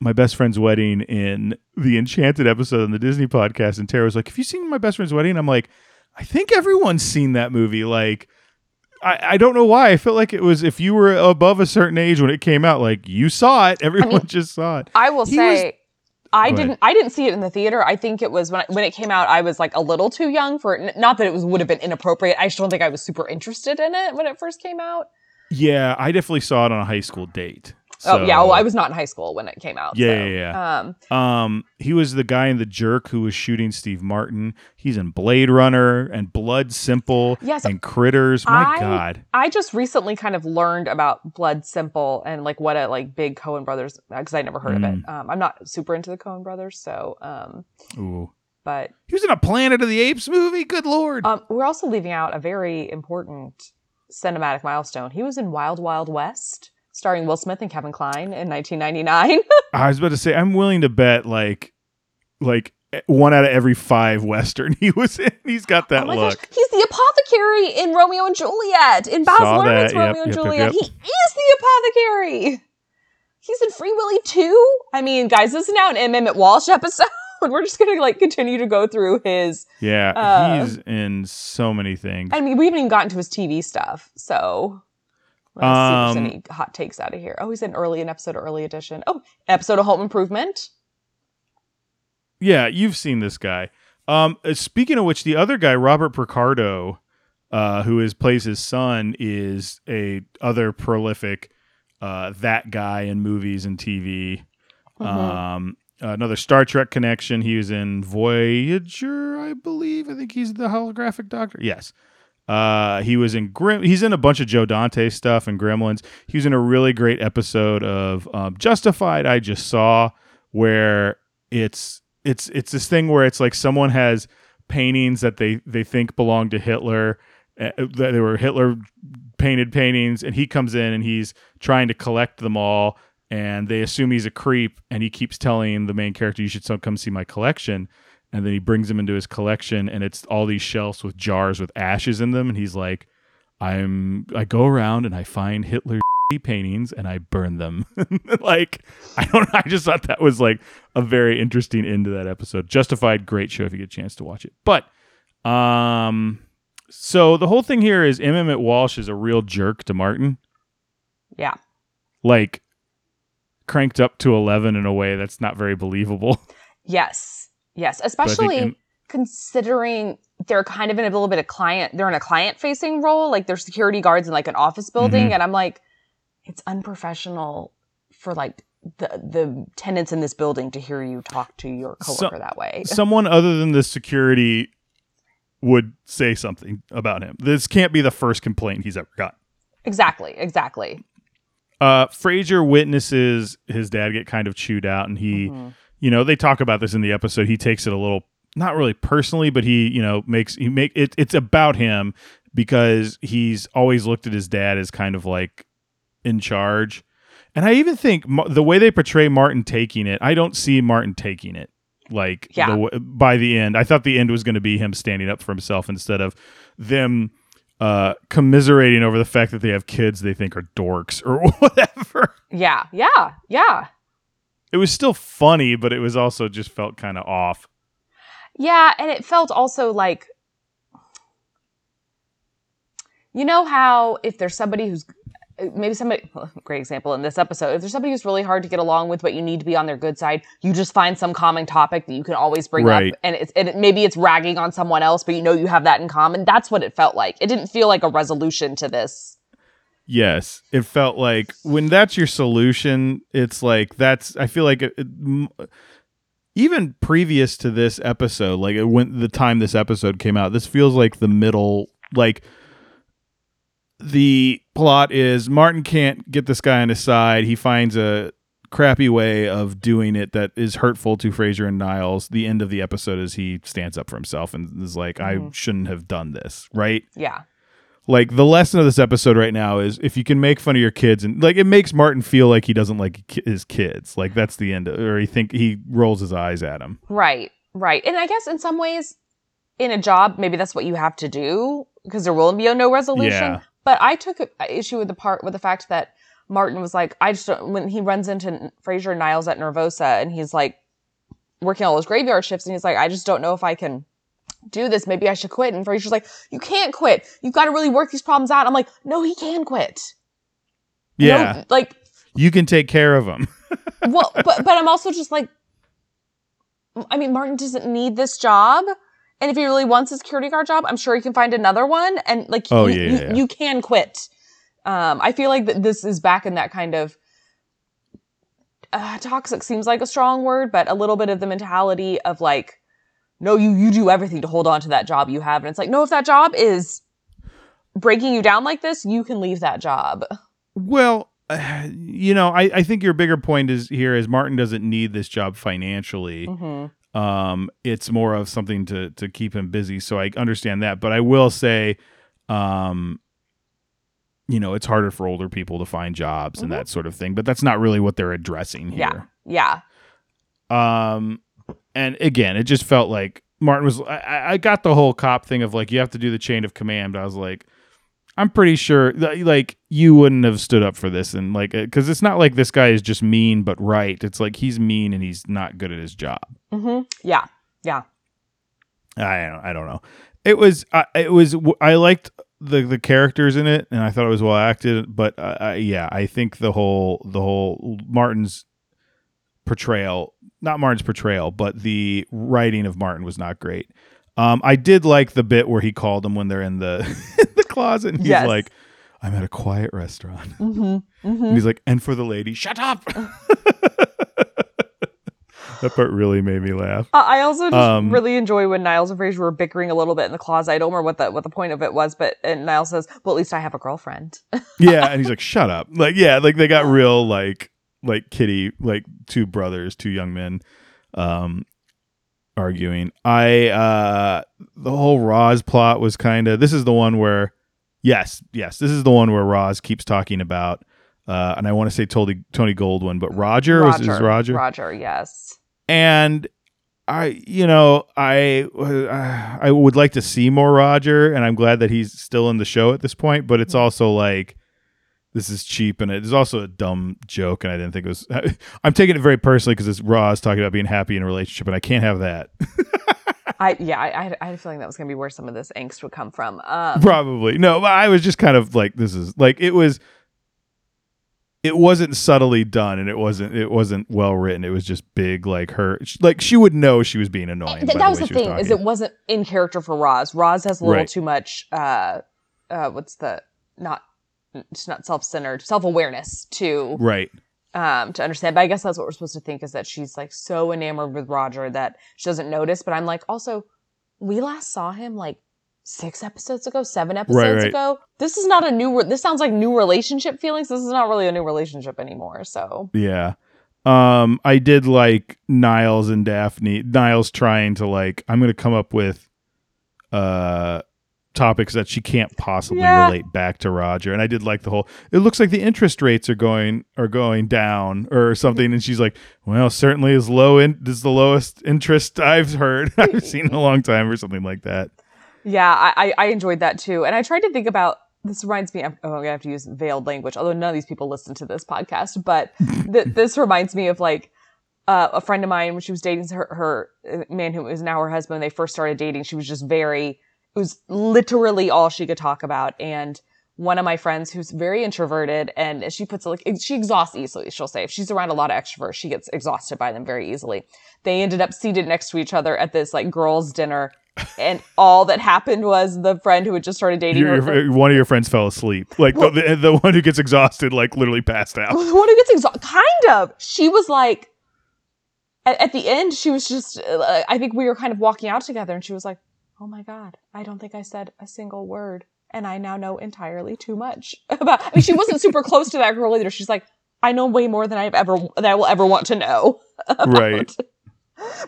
my best friend's wedding in the Enchanted episode on the Disney podcast, and Tara was like, "Have you seen my best friend's wedding?" I'm like, "I think everyone's seen that movie." Like, I, I don't know why. I felt like it was if you were above a certain age when it came out, like you saw it, everyone just saw it. I will He say I Go didn't. I didn't see it in the theater. I think it was when I, when it came out I was like a little too young for it. Not that it was would have been inappropriate. I just don't think I was super interested in it when it first came out. Yeah, I definitely saw it on a high school date. Oh yeah, well I was not in high school when it came out. Yeah, so, yeah, Um Um, he was the guy in the Jerk who was shooting Steve Martin. He's in Blade Runner and Blood Simple Yes, and Critters. My I- God. I just recently kind of learned about Blood Simple and like what a like big Coen brothers because I never heard of Mm. it. Um, I'm not super into the Coen brothers, so um, Ooh. but He was in a Planet of the Apes movie. Good lord. um, we're also leaving out a very important cinematic milestone. He was in Wild Wild West, starring Will Smith and Kevin Kline in 1999. I was about to say I'm willing to bet like like one out of every five Western he was in. He's got that oh look. gosh, he's the apothecary in Romeo and Juliet. In Baz Luhrmann's that. Yep, Romeo and yep, Juliet, yep. he is the apothecary. He's in Free Willy too. I mean, guys, this is now an M. Emmett Walsh episode. We're just gonna like continue to go through his. Yeah, Uh, he's in so many things. I mean, we haven't even gotten to his TV stuff, so. Let's see if Um, there's any hot takes out of here. Oh, he's in early an episode of Early Edition. Oh, episode of Home Improvement. Yeah, you've seen this guy. Um, uh, speaking of which, the other guy, Robert Picardo, uh, who is plays his son, is a other prolific uh, that guy in movies and TV. Mhm. Um, another Star Trek connection. He was in Voyager, I believe. I think he's the holographic doctor. Yes. Uh, he was in Grim. He's in a bunch of Joe Dante stuff and Gremlins. He was in a really great episode of um, Justified. I just saw where it's it's it's this thing where it's like someone has paintings that they they think belong to Hitler. Uh, they were Hitler painted paintings, and he comes in and he's trying to collect them all and they assume he's a creep and he keeps telling the main character you should come see my collection and then he brings him into his collection and it's all these shelves with jars with ashes in them and he's like i'm i go around and i find hitler paintings and i burn them like i don't i just thought that was like a very interesting end to that episode justified great show if you get a chance to watch it but um so the whole thing here is. Emmett Walsh is a real jerk to Martin Yeah. like cranked up to 11 in a way that's not very believable. Yes. Yes, I think especially considering they're kind of in a little bit of client they're in a client facing role like they're security guards in like an office building Mhm. and i'm like it's unprofessional for like the the tenants in this building to hear you talk to your So- coworker that way someone other than the security would say something about him. This can't be the first complaint he's ever got. exactly exactly Uh, Frasier witnesses his dad get kind of chewed out, and he, Mhm. You know, they talk about this in the episode. He takes it a little, not really personally, but he, you know, makes he make it. It's about him because he's always looked at his dad as kind of like in charge. And I even think the way they portray Martin taking it, I don't see Martin taking it like Yeah. the by the end. I thought the end was going to be him standing up for himself instead of them uh commiserating over the fact that they have kids they think are dorks or whatever. yeah yeah yeah It was still funny, but it was also just felt kind of off. Yeah, and it felt also like you know how if there's somebody who's maybe somebody great example in this episode if there's somebody who's really hard to get along with but you need to be on their good side you just find some common topic that you can always bring Right. up and it's and it, maybe it's ragging on someone else but you know you have that in common that's what it felt like it didn't feel like a resolution to this Yes, it felt like when that's your solution, it's like that's. I feel like it, it- even previous to this episode, like it when the time this episode came out, this feels like the middle. Like the plot is Martin can't get this guy on his side. He finds a crappy way of doing it that is hurtful to Frasier and Niles. The end of the episode is he stands up for himself and is like, "I Mhm. shouldn't have done this." Right yeah like the lesson of this episode right now is if you can make fun of your kids and like it makes Martin feel like he doesn't like ki- his kids like that's the end of, or he think he rolls his eyes at him Right, right. And I guess in some ways, in a job, maybe that's what you have to do because there will be a no resolution. Yeah. But I took issue with the part with the fact that Martin was like, I just don't, when he runs into Frasier and Niles at Nervosa and he's like working all those graveyard shifts and he's like, I just don't know if I can do this. Maybe I should quit. And Frasier's like, You can't quit. You've got to really work these problems out. I'm like, No, he can quit. No, yeah like you can take care of him well, but but I'm also just like, I mean, Martin doesn't need this job, and if he really wants a security guard job, I'm sure he can find another one, and like, Oh, you, yeah, you, yeah. you can quit. Um, I feel like that this is back in that kind of uh, toxic seems like a strong word, but a little bit of the mentality of like, no, you you do everything to hold on to that job you have, and it's like, no, if that job is breaking you down like this, you can leave that job. well uh, you know I, I think your bigger point is here is Martin doesn't need this job financially. Mm-hmm. um it's more of something to to keep him busy. So i understand that. But i will say um you know it's harder for older people to find jobs and Mhm. that sort of thing but that's not really what they're addressing here. Yeah, Yeah, um and again it just felt like martin was I- i, got the whole cop thing of like you have to do the chain of command. I was like i'm pretty sure that, like you wouldn't have stood up for this. And like because it's not like this guy is just mean but right. It's like he's mean and he's not good at his job. Hmm yeah, yeah. I don't, I don't know. It was I it was I liked the the characters in it and I thought it was well acted, but uh, I, yeah, I think the whole the whole Martin's portrayal, not Martin's portrayal, but the writing of Martin was not great. Um, I did like the bit where he called him when they're in the the closet. And he's Yes. like, "I'm at a quiet restaurant," Mm-hmm. Mm-hmm. and he's like, "And for the lady, shut up." that part really made me laugh. Uh, I also just Um, really enjoy when Niles and Frasier were bickering a little bit in the closet. I don't remember what the what the point of it was, but and Niles says, "Well, at least I have a girlfriend." yeah and he's like shut up like yeah like they got real like like kitty like two brothers two young men um arguing i uh the whole Roz plot was kind of this is the one where yes yes this is the one where Roz keeps talking about uh and i want to say tony tony goldwyn but roger, was is roger Roger, yes. and I, you know, I I would like to see more Roger, and I'm glad that he's still in the show at this point. But it's also like this is cheap, and it is also a dumb joke, and I didn't think it was. I'm taking it very personally because it's Roz talking about being happy in a relationship, and I can't have that. I yeah, I, I had- a feeling that was gonna be where some of this angst would come from. Um, Probably no, I was just kind of like this is like it was. it wasn't subtly done and it wasn't it wasn't well written it was just big like her like she would know she was being annoying Th- by that was the thing is it wasn't in character for Roz. Roz has a little Right. too much uh uh what's the not it's not self-centered self-awareness to right um to understand but i guess that's what we're supposed to think is that she's like so enamored with roger that she doesn't notice but i'm like also we last saw him like six episodes ago seven episodes right. ago this is not a new re- this sounds like new relationship feelings this is not really a new relationship anymore so Yeah. Um, I did like Niles and Daphne. Niles trying to like, I'm gonna come up with uh topics that she can't possibly Yeah. relate back to Roger. And I did like the whole it looks like the interest rates are going are going down or something. And she's like, Well, certainly is low in this is the lowest interest I've heard I've seen in a long time or something like that. yeah I, I i enjoyed that too and i tried to think about this reminds me of, oh, i'm gonna have to use veiled language although none of these people listen to this podcast but th- this reminds me of like uh, a friend of mine when she was dating her, her uh, man who is now her husband they first started dating she was just very was literally all she could talk about and one of my friends who's very introverted and she puts it like she exhausts easily she'll say if she's around a lot of extroverts she gets exhausted by them very easily they ended up seated next to each other at this like girls dinner and all that happened was the friend who had just started dating Your, one of your friends fell asleep. Like the, the the one who gets exhausted, like literally passed out. the one who gets exhausted. Kind of. She was like, at, at the end, she was just, uh, I think we were kind of walking out together and she was like, oh my God, I don't think I said a single word. And I now know entirely too much about, I mean, she wasn't super close to that girl either. She's like, I know way more than I've ever, that I will ever want to know. about." Right.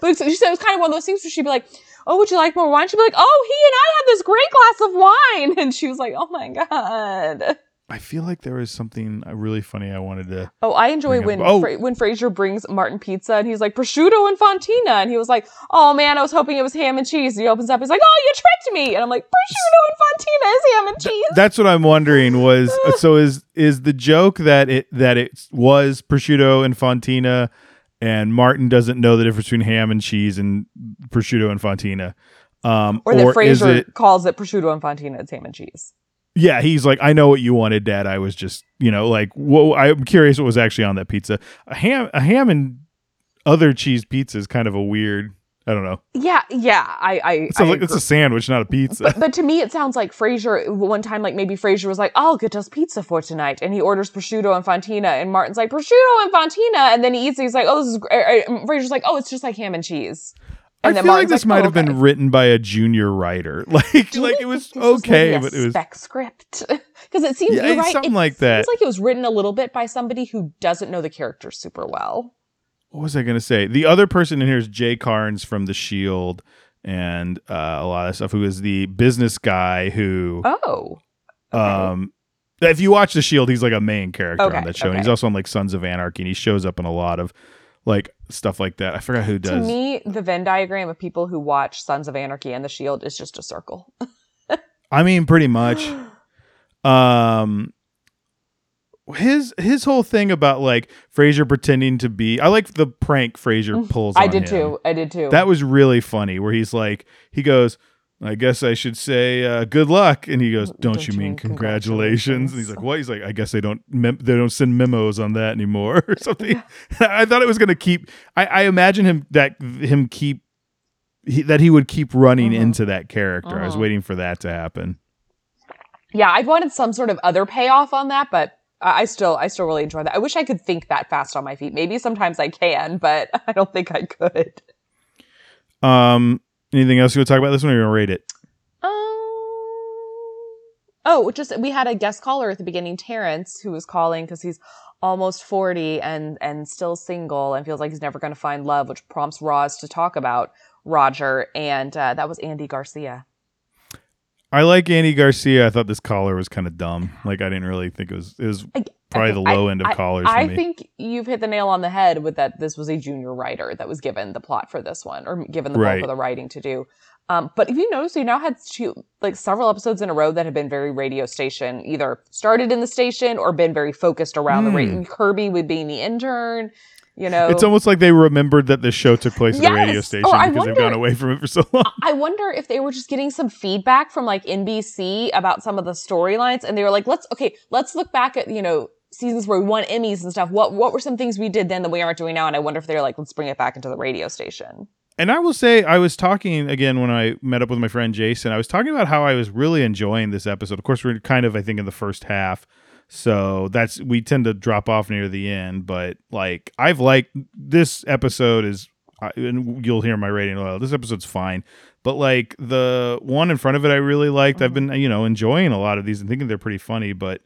But she said it was kind of one of those things where she'd be like, oh, would you like more wine? She'd be like, oh, he and I had this great glass of wine. And she was like, oh my God. I feel like there was something uh, really funny I wanted to. Oh, I enjoy when oh. Fra- when Frasier brings Martin pizza and he's like prosciutto and fontina and he was like, "Oh man, I was hoping it was ham and cheese." And he opens up, he's like, "Oh, you tricked me!" And I'm like, "Prosciutto and fontina is ham and cheese." That's what I'm wondering. Was uh, so is is the joke that it that it was prosciutto and fontina, and Martin doesn't know the difference between ham and cheese and prosciutto and fontina, um, or that is Frasier it? calls it prosciutto and fontina, it's ham and cheese. Yeah, he's like, I know what you wanted, Dad. I was just, you know, like, whoa. I'm curious what was actually on that pizza. A ham, a ham and other cheese pizza is kind of a weird. I don't know. Yeah, yeah, I, I, It's, I a, like, it's a sandwich, not a pizza. But, but to me, it sounds like Frasier. One time, like maybe Frasier was like, "I'll get us pizza for tonight," and he orders prosciutto and fontina, and Martin's like, "Prosciutto and fontina," and then he eats. it, He's like, "Oh, this is." Gr-. uh, uh, Frasier's like, "Oh, it's just like ham and cheese." I feel then like this like, might "Oh, have been written by a junior writer. Like, like it was this was maybe okay, but it was spec script because it seems Yeah, you're right. something it like that. Seems like it was written a little bit by somebody who doesn't know the characters super well. what was I going to say? The other person in here is Jay Karnes from The Shield and uh, a lot of stuff. Who is the business guy who, Oh, okay. um, if you watch The Shield, he's like a main character Okay, on that show. And he's also on like Sons of Anarchy, and he shows up in a lot of like stuff like that. I forgot who does. to me, the Venn diagram of people who watch Sons of Anarchy and The Shield is just a circle. I mean, pretty much. Um, his his whole thing about like Frasier pretending to be. I like the prank Frasier pulls. Mm, I did him. too. I did too. That was really funny. Where he's like, he goes, "I guess I should say uh, good luck," and he goes, "Don't, you mean congratulations?" And he's like, "What?" He's like, "I guess they don't mem- they don't send memos on that anymore or something." I thought it was gonna keep. I, I imagine him that him keep he, that he would keep running Mhm. into that character. I was Mhm. waiting for that to happen. yeah, I wanted some sort of other payoff on that, but I still, I still really enjoy that. I wish I could think that fast on my feet. Maybe sometimes I can, but I don't think I could. Um, anything else you want to talk about this one? Or you gonna rate it? Um, oh, just we had a guest caller at the beginning, Terrence, who was calling because he's almost forty and and still single and feels like he's never going to find love, which prompts Roz to talk about Roger, and uh, that was Andy Garcia. I like Andy Garcia. I thought this collar was kind of dumb. Like I didn't really think it was. It was probably okay, the low I- end of I- callers for I think you've hit the nail on the head with that. This was a junior writer that was given the plot for this one, or given the Right. bulk of the writing to do. Um, but if you notice, you now had two, like several episodes in a row that have been very radio station, either started in the station or been very focused around the Hmm. radio. Kirby with being the intern, you know. It's almost like they remembered that the show took place at the radio oh, station I because they've gone away from it for so long. I wonder if they were just getting some feedback from like NBC about some of the storylines, and they were like, "Let's okay, let's look back at you know seasons where we won Emmys and stuff. What what were some things we did then that we aren't doing now? And I wonder if they're like, let's bring it back into the radio station. And I will say, I was talking again when I met up with my friend Jason. I was talking about how I was really enjoying this episode. Of course, we're kind of, I think, in the first half. So that's, we tend to drop off near the end. But like, I've liked this episode is, and you'll hear my rating. Well, this episode's fine. But like the one in front of it, I really liked. I've been, you know, enjoying a lot of these and thinking they're pretty funny. But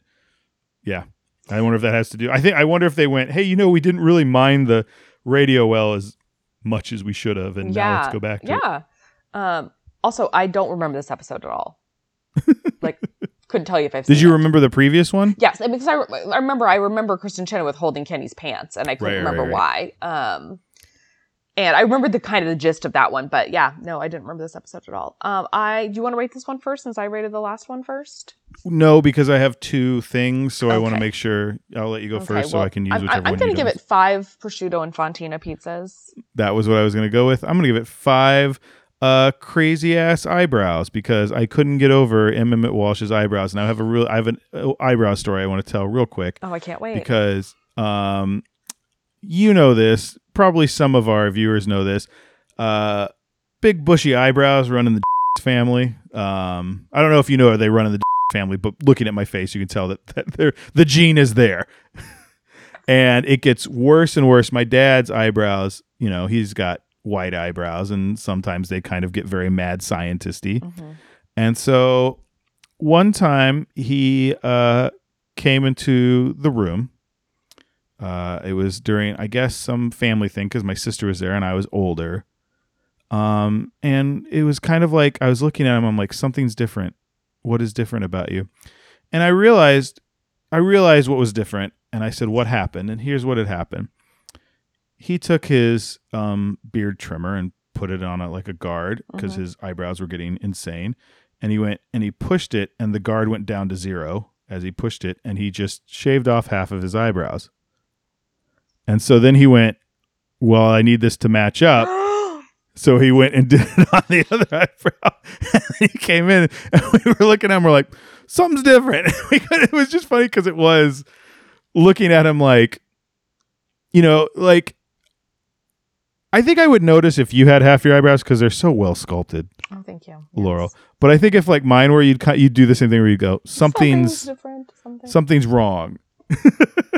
yeah, I wonder if that has to do. I think, I wonder if they went, hey, you know, we didn't really mind the radio well as much as we should have, and now let's go back to it. yeah. Um, also, I don't remember this episode at all. Couldn't tell you if I've. Did you it. remember the previous one? Yes, because I, I remember I remember Kristin Chenoweth holding Kenny's pants, and I couldn't Right, right, remember why. Um, and I remember the kind of the gist of that one, but yeah, no, I didn't remember this episode at all. Um, I do you want to rate this one first, since I rated the last one first? No, because I have two things, so I want to make sure I'll let you go Okay, first, so I can use I'm, whichever I'm one going to give don't. it five prosciutto and fontina pizzas. That was what I was going to go with. I'm going to give it five uh crazy ass eyebrows because I couldn't get over M. Emmett Walsh's eyebrows, and I have a real I have an uh, eyebrow story I want to tell real quick Oh, I can't wait. because um you know this. Probably some of our viewers know this. Uh big bushy eyebrows run in the family. Um i don't know if you know or they run in the family but looking at my face you can tell that, that they're, the gene is there. And it gets worse and worse. My dad's eyebrows you know he's got white eyebrows and sometimes they kind of get very mad scientisty Mhm. and so one time he uh, came into the room. Uh, it was during, I guess, some family thing because my sister was there and I was older. Um, and it was kind of like I was looking at him. I'm like, something's different. What is different about you? And I realized, I realized what was different. And I said, what happened? And here's what had happened. He took his um, beard trimmer and put it on a, like a guard because Mhm. his eyebrows were getting insane. And he went and he pushed it and the guard went down to zero as he pushed it and he just shaved off half of his eyebrows. And so then he went well i need this to match up. So he went and did it on the other eyebrow. And he came in and we were looking at him we're like something's different. It was just funny because it was looking at him like you know like I think I would notice if you had half your eyebrows because they're so well sculpted. oh, thank you, Laurel. Yes. But I think if like mine were, you'd you'd do the same thing where you go, something's different. Something. something's wrong.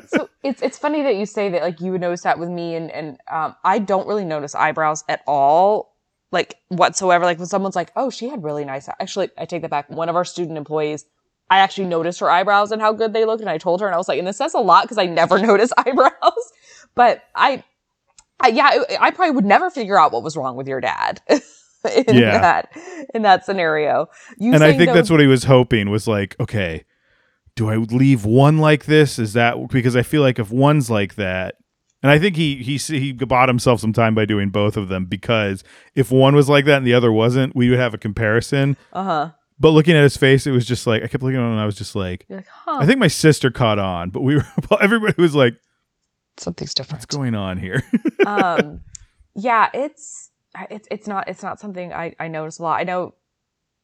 so it's it's funny that you say that like you would notice that with me and and um, I don't really notice eyebrows at all like whatsoever like when someone's like oh she had really nice actually I take that back one of our student employees I actually noticed her eyebrows and how good they looked and I told her and I was like and this says a lot because I never notice eyebrows but I, I yeah I, probably would never figure out what was wrong with your dad in Yeah. that in that scenario you and I think those- that's what he was hoping was like, okay, do I leave one like this? Is that because I feel like if one's like that, and I think he he he bought himself some time by doing both of them because if one was like that and the other wasn't, we would have a comparison. uh-huh But looking at his face, it was just like I kept looking at him and I was just like, like huh I think my sister caught on, but we were everybody was like, something's different what's going on here? um yeah it's it's it's not it's not something i i notice a lot i know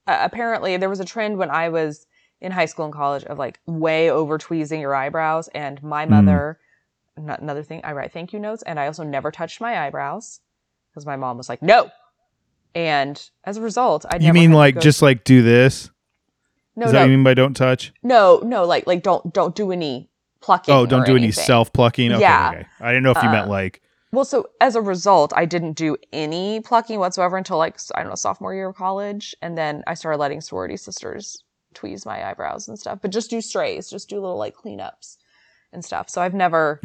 uh, apparently there was a trend when i was in high school and college of like way over tweezing your eyebrows and my Mm. mother not another thing i write thank you notes and i also never touched my eyebrows because my mom was like no and as a result i you mean like just like do this? no Is that no what you mean by don't touch? no no like like don't don't do any plucking Oh, don't do any self plucking. Okay, Yeah. okay. I didn't know if you meant Uh, like Well, so as a result, I didn't do any plucking whatsoever until like I don't know sophomore year of college, and then I started letting sorority sisters tweeze my eyebrows and stuff. But just do strays, just do little like cleanups and stuff. So I've never,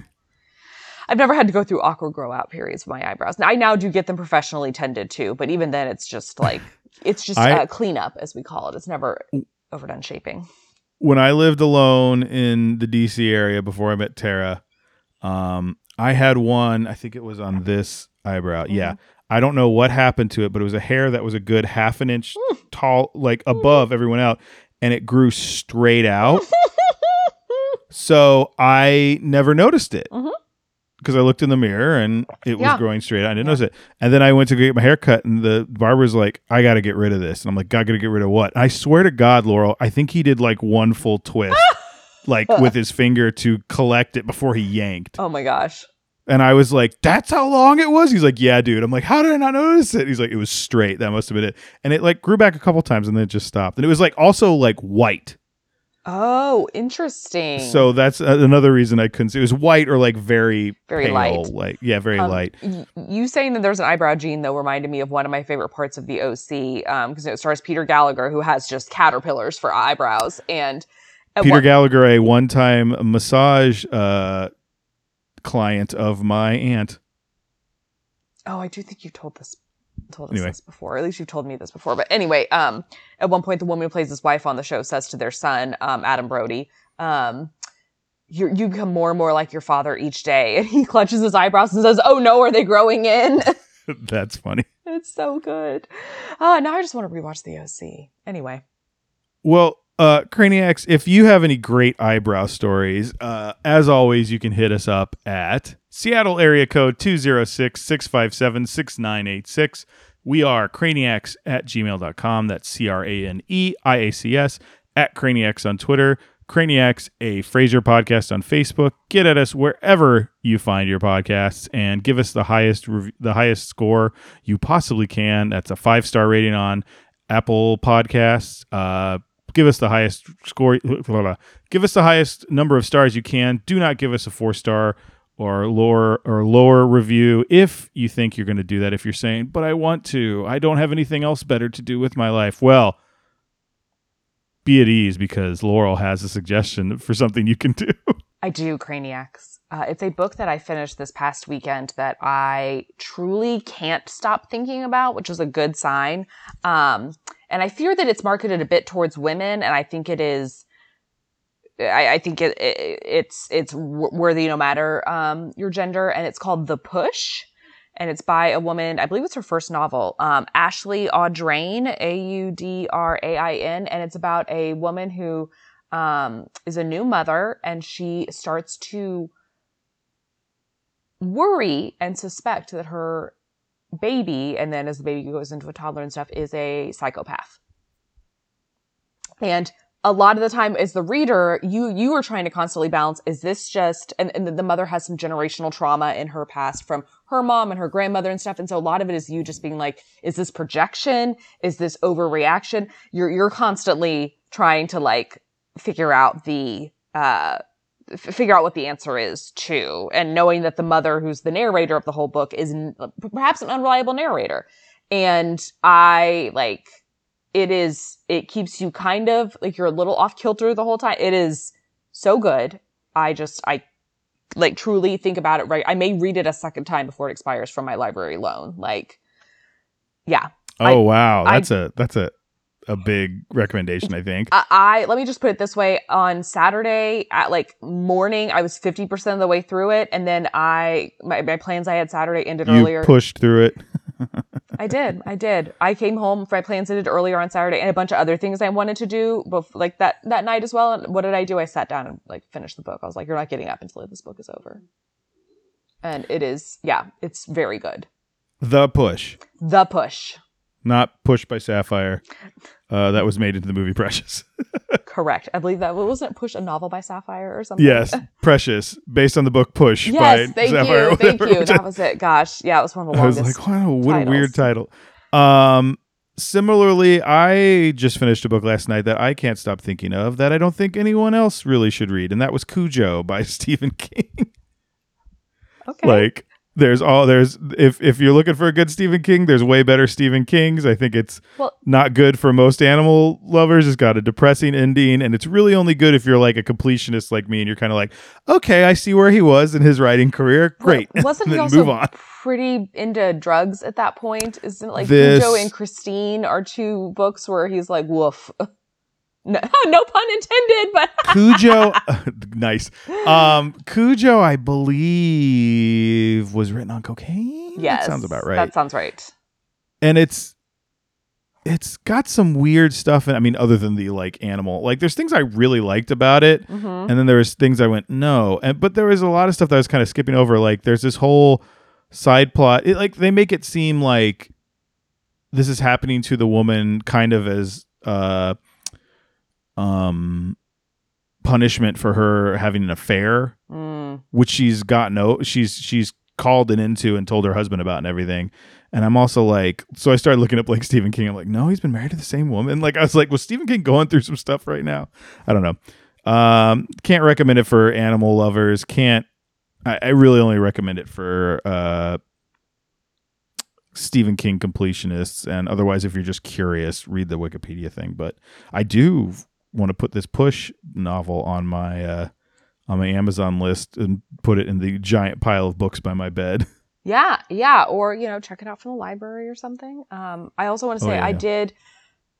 I've never had to go through awkward grow out periods with my eyebrows. Now, I now do get them professionally tended to, but even then, it's just like it's just I- a cleanup as we call it. It's never overdone shaping. When I lived alone in the DC area before I met Tara, um, I had one. I think it was on this eyebrow. Yeah, I don't know what happened to it, but it was a hair that was a good half an inch tall, like above everyone else, and it grew straight out. so I never noticed it. Mhm. Because I looked in the mirror and it was growing straight. I didn't notice it. And then I went to get my hair cut, and the barber's like, I got to get rid of this. And I'm like, I got to get rid of what? I swear to God, Laurel, I think he did like one full twist. like with his finger to collect it before he yanked. Oh my gosh. And I was like, that's how long it was? He's like, yeah, dude. I'm like, how did I not notice it? He's like, it was straight. That must have been it. And it like grew back a couple times and then it just stopped. And it was like also like white. Oh, interesting. So that's a- another reason I couldn't see. It was white or like very Very pale, light. Like yeah, very Um, light. y- you saying that there's an eyebrow gene though reminded me of one of my favorite parts of the OC because it stars Peter Gallagher who has just caterpillars for eyebrows and Peter one- Gallagher, a one-time massage uh, client of my aunt. Oh, I do think you told this told us Anyway. this before. At least you've told me this before. But anyway, um, at one point, the woman who plays his wife on the show says to their son, um, Adam Brody, um, you you become more and more like your father each day. And he clutches his eyebrows and says, "Oh no, are they growing in?" That's funny. it's so good. Ah, now I just want to rewatch the OC. Anyway, Well, uh, Craniacs, if you have any great eyebrow stories, uh, as always, you can hit us up at Seattle area code 206 657 6986. We are craniacs at gmail.com. That's C R A N E I A C S at craniacs on Twitter. Craniacs, a Frasier podcast on Facebook. Get at us wherever you find your podcasts and give us the highest rev- the highest score you possibly can. That's a five star rating on Apple Podcasts. Uh, give us the highest score. blah, blah, blah. Give us the highest number of stars you can. Do not give us a four star or lower or lower review if you think you're going to do that. If you're saying, "But I want to. I don't have anything else better to do with my life." Well, be at ease because Laurel has a suggestion for something you can do. I do Craniacs. Uh, it's a book that I finished this past weekend that I truly can't stop thinking about, which is a good sign. Um, and I fear that it's marketed a bit towards women, and I think it is. I, I think it, it it's it's worthy no matter um, your gender, and it's called The Push, and it's by a woman. I believe it's her first novel, um, Ashley Audrain, A U D R A I N, and it's about a woman who um, is a new mother and she starts to worry and suspect that her baby, and then as the baby goes into a toddler and stuff, is a psychopath. And a lot of the time as the reader, you you are trying to constantly balance, is this just and, and the mother has some generational trauma in her past from her mom and her grandmother and stuff. And so a lot of it is you just being like, is this projection? Is this overreaction? You're you're constantly trying to like figure out the uh figure out what the answer is too and knowing that the mother who's the narrator of the whole book is n- perhaps an unreliable narrator and i like it is it keeps you kind of like you're a little off kilter the whole time. It is so good. I just i like truly think about it right? I may read it a second time before it expires from my library loan. Like yeah. Oh I- wow, that's a that's a a big recommendation. I think. I, I let me just put it this way. On saturday at like morning i was 50% of the way through it and then i my, my plans i had saturday ended You earlier. pushed through it. i did i did. I came home from my plans ended earlier on saturday and a bunch of other things i wanted to do bef- like that that night as well. And what did i do? I sat down and like finished the book. I was like you're not getting up until this book is over. And it is yeah it's very good. The push, the push. Not pushed by Sapphire. Uh, that was made into the movie Precious. correct i believe that wasn't push a novel by sapphire or something yes, Precious, based on the book Push Yes, by thank Sapphire. you, thank you. That was it. Gosh, yeah, it was one of the I was longest. like, wow, what a weird title. Um, similarly, I just finished a book last night that I can't stop thinking of that I don't think anyone else really should read, and that was Cujo by Stephen King. okay, like there's all there's if if you're looking for a good Stephen King, there's way better Stephen Kings. I think it's Well- not good for most animal lovers. It's got a depressing ending, and it's really only good if you're like a completionist like me, and you're kind of like, okay, I see where he was in his writing career. Great, Well, wasn't he also move on. pretty into drugs at that point? Isn't it like This- Cujo and Christine are two books where he's like, woof. No, no pun intended, but Cujo, nice. Um, Cujo, I believe, was written on cocaine. yes, that sounds about right. That sounds right. and it's it's got some weird stuff. And I mean, other than the like animal, like there's things I really liked about it, hmm and then there was things I went no, and but there was a lot of stuff that I was kind of skipping over. Like there's this whole side plot. It, like they make it seem like this is happening to the woman kind of as uh um punishment for her having an affair, Mm. which she's gotten no she's she's called it into and told her husband about and everything. And I'm also like, so I started looking up like Stephen King. I'm like, no, he's been married to the same woman. Like I was like, was Stephen King going through some stuff right now? I don't know. Um, can't recommend it for animal lovers. Can't. I, I really only recommend it for uh, Stephen King completionists, and otherwise, if you're just curious, read the Wikipedia thing. But I do want to put this Push novel on my uh, on my Amazon list and put it in the giant pile of books by my bed. Yeah, yeah, or you know, check it out from the library or something. Um, I also want to Oh, say yeah, I yeah. did.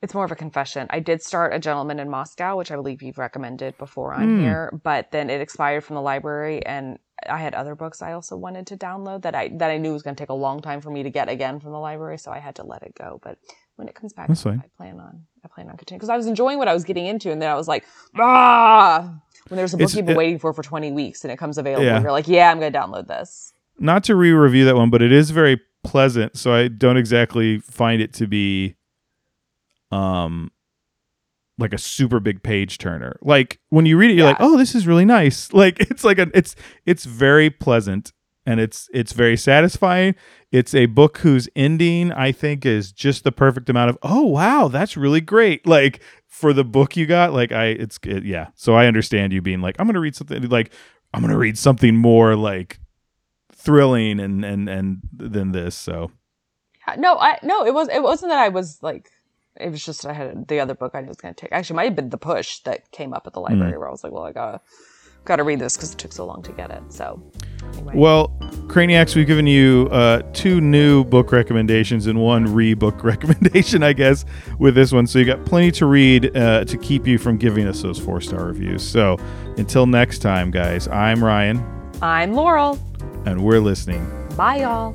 It's more of a confession. I did start a gentleman in Moscow, which I believe you've recommended before on Hmm. here, but then it expired from the library, and I had other books I also wanted to download that I that I knew was going to take a long time for me to get again from the library, so I had to let it go. But when it comes back, That's fine. I plan on I plan on continuing because I was enjoying what I was getting into, and then I was like, ah. When there's a book It's- you've been it- waiting for for 20 weeks and it comes available, Yeah. you're like, yeah, I'm going to download this. Not to re-review that one, but it is very pleasant. So I don't exactly find it to be, um, like a super big page turner. Like when you read it, you're like, oh, this is really nice. Like it's like a it's it's very pleasant and it's it's very satisfying. It's a book whose ending I think is just the perfect amount of oh wow that's really great. Like for the book you got, like I it's it, yeah. So I understand you being like I'm gonna read something like I'm gonna read something more like thrilling and and and than this. So No, I no, it was it wasn't that I was like it was just I had the other book I knew was going to take. Actually, it might have been the push that came up at the library Mm. where I was like, well, I gotta gotta read this because it took so long to get it. So anyway, Well, Craniacs, we've given you uh, two new book recommendations and one re-book recommendation, I guess, with this one. So you got plenty to read uh, to keep you from giving us those four-star reviews. So until next time, guys, I'm Ryan, I'm Laurel. and we're listening. Bye, y'all.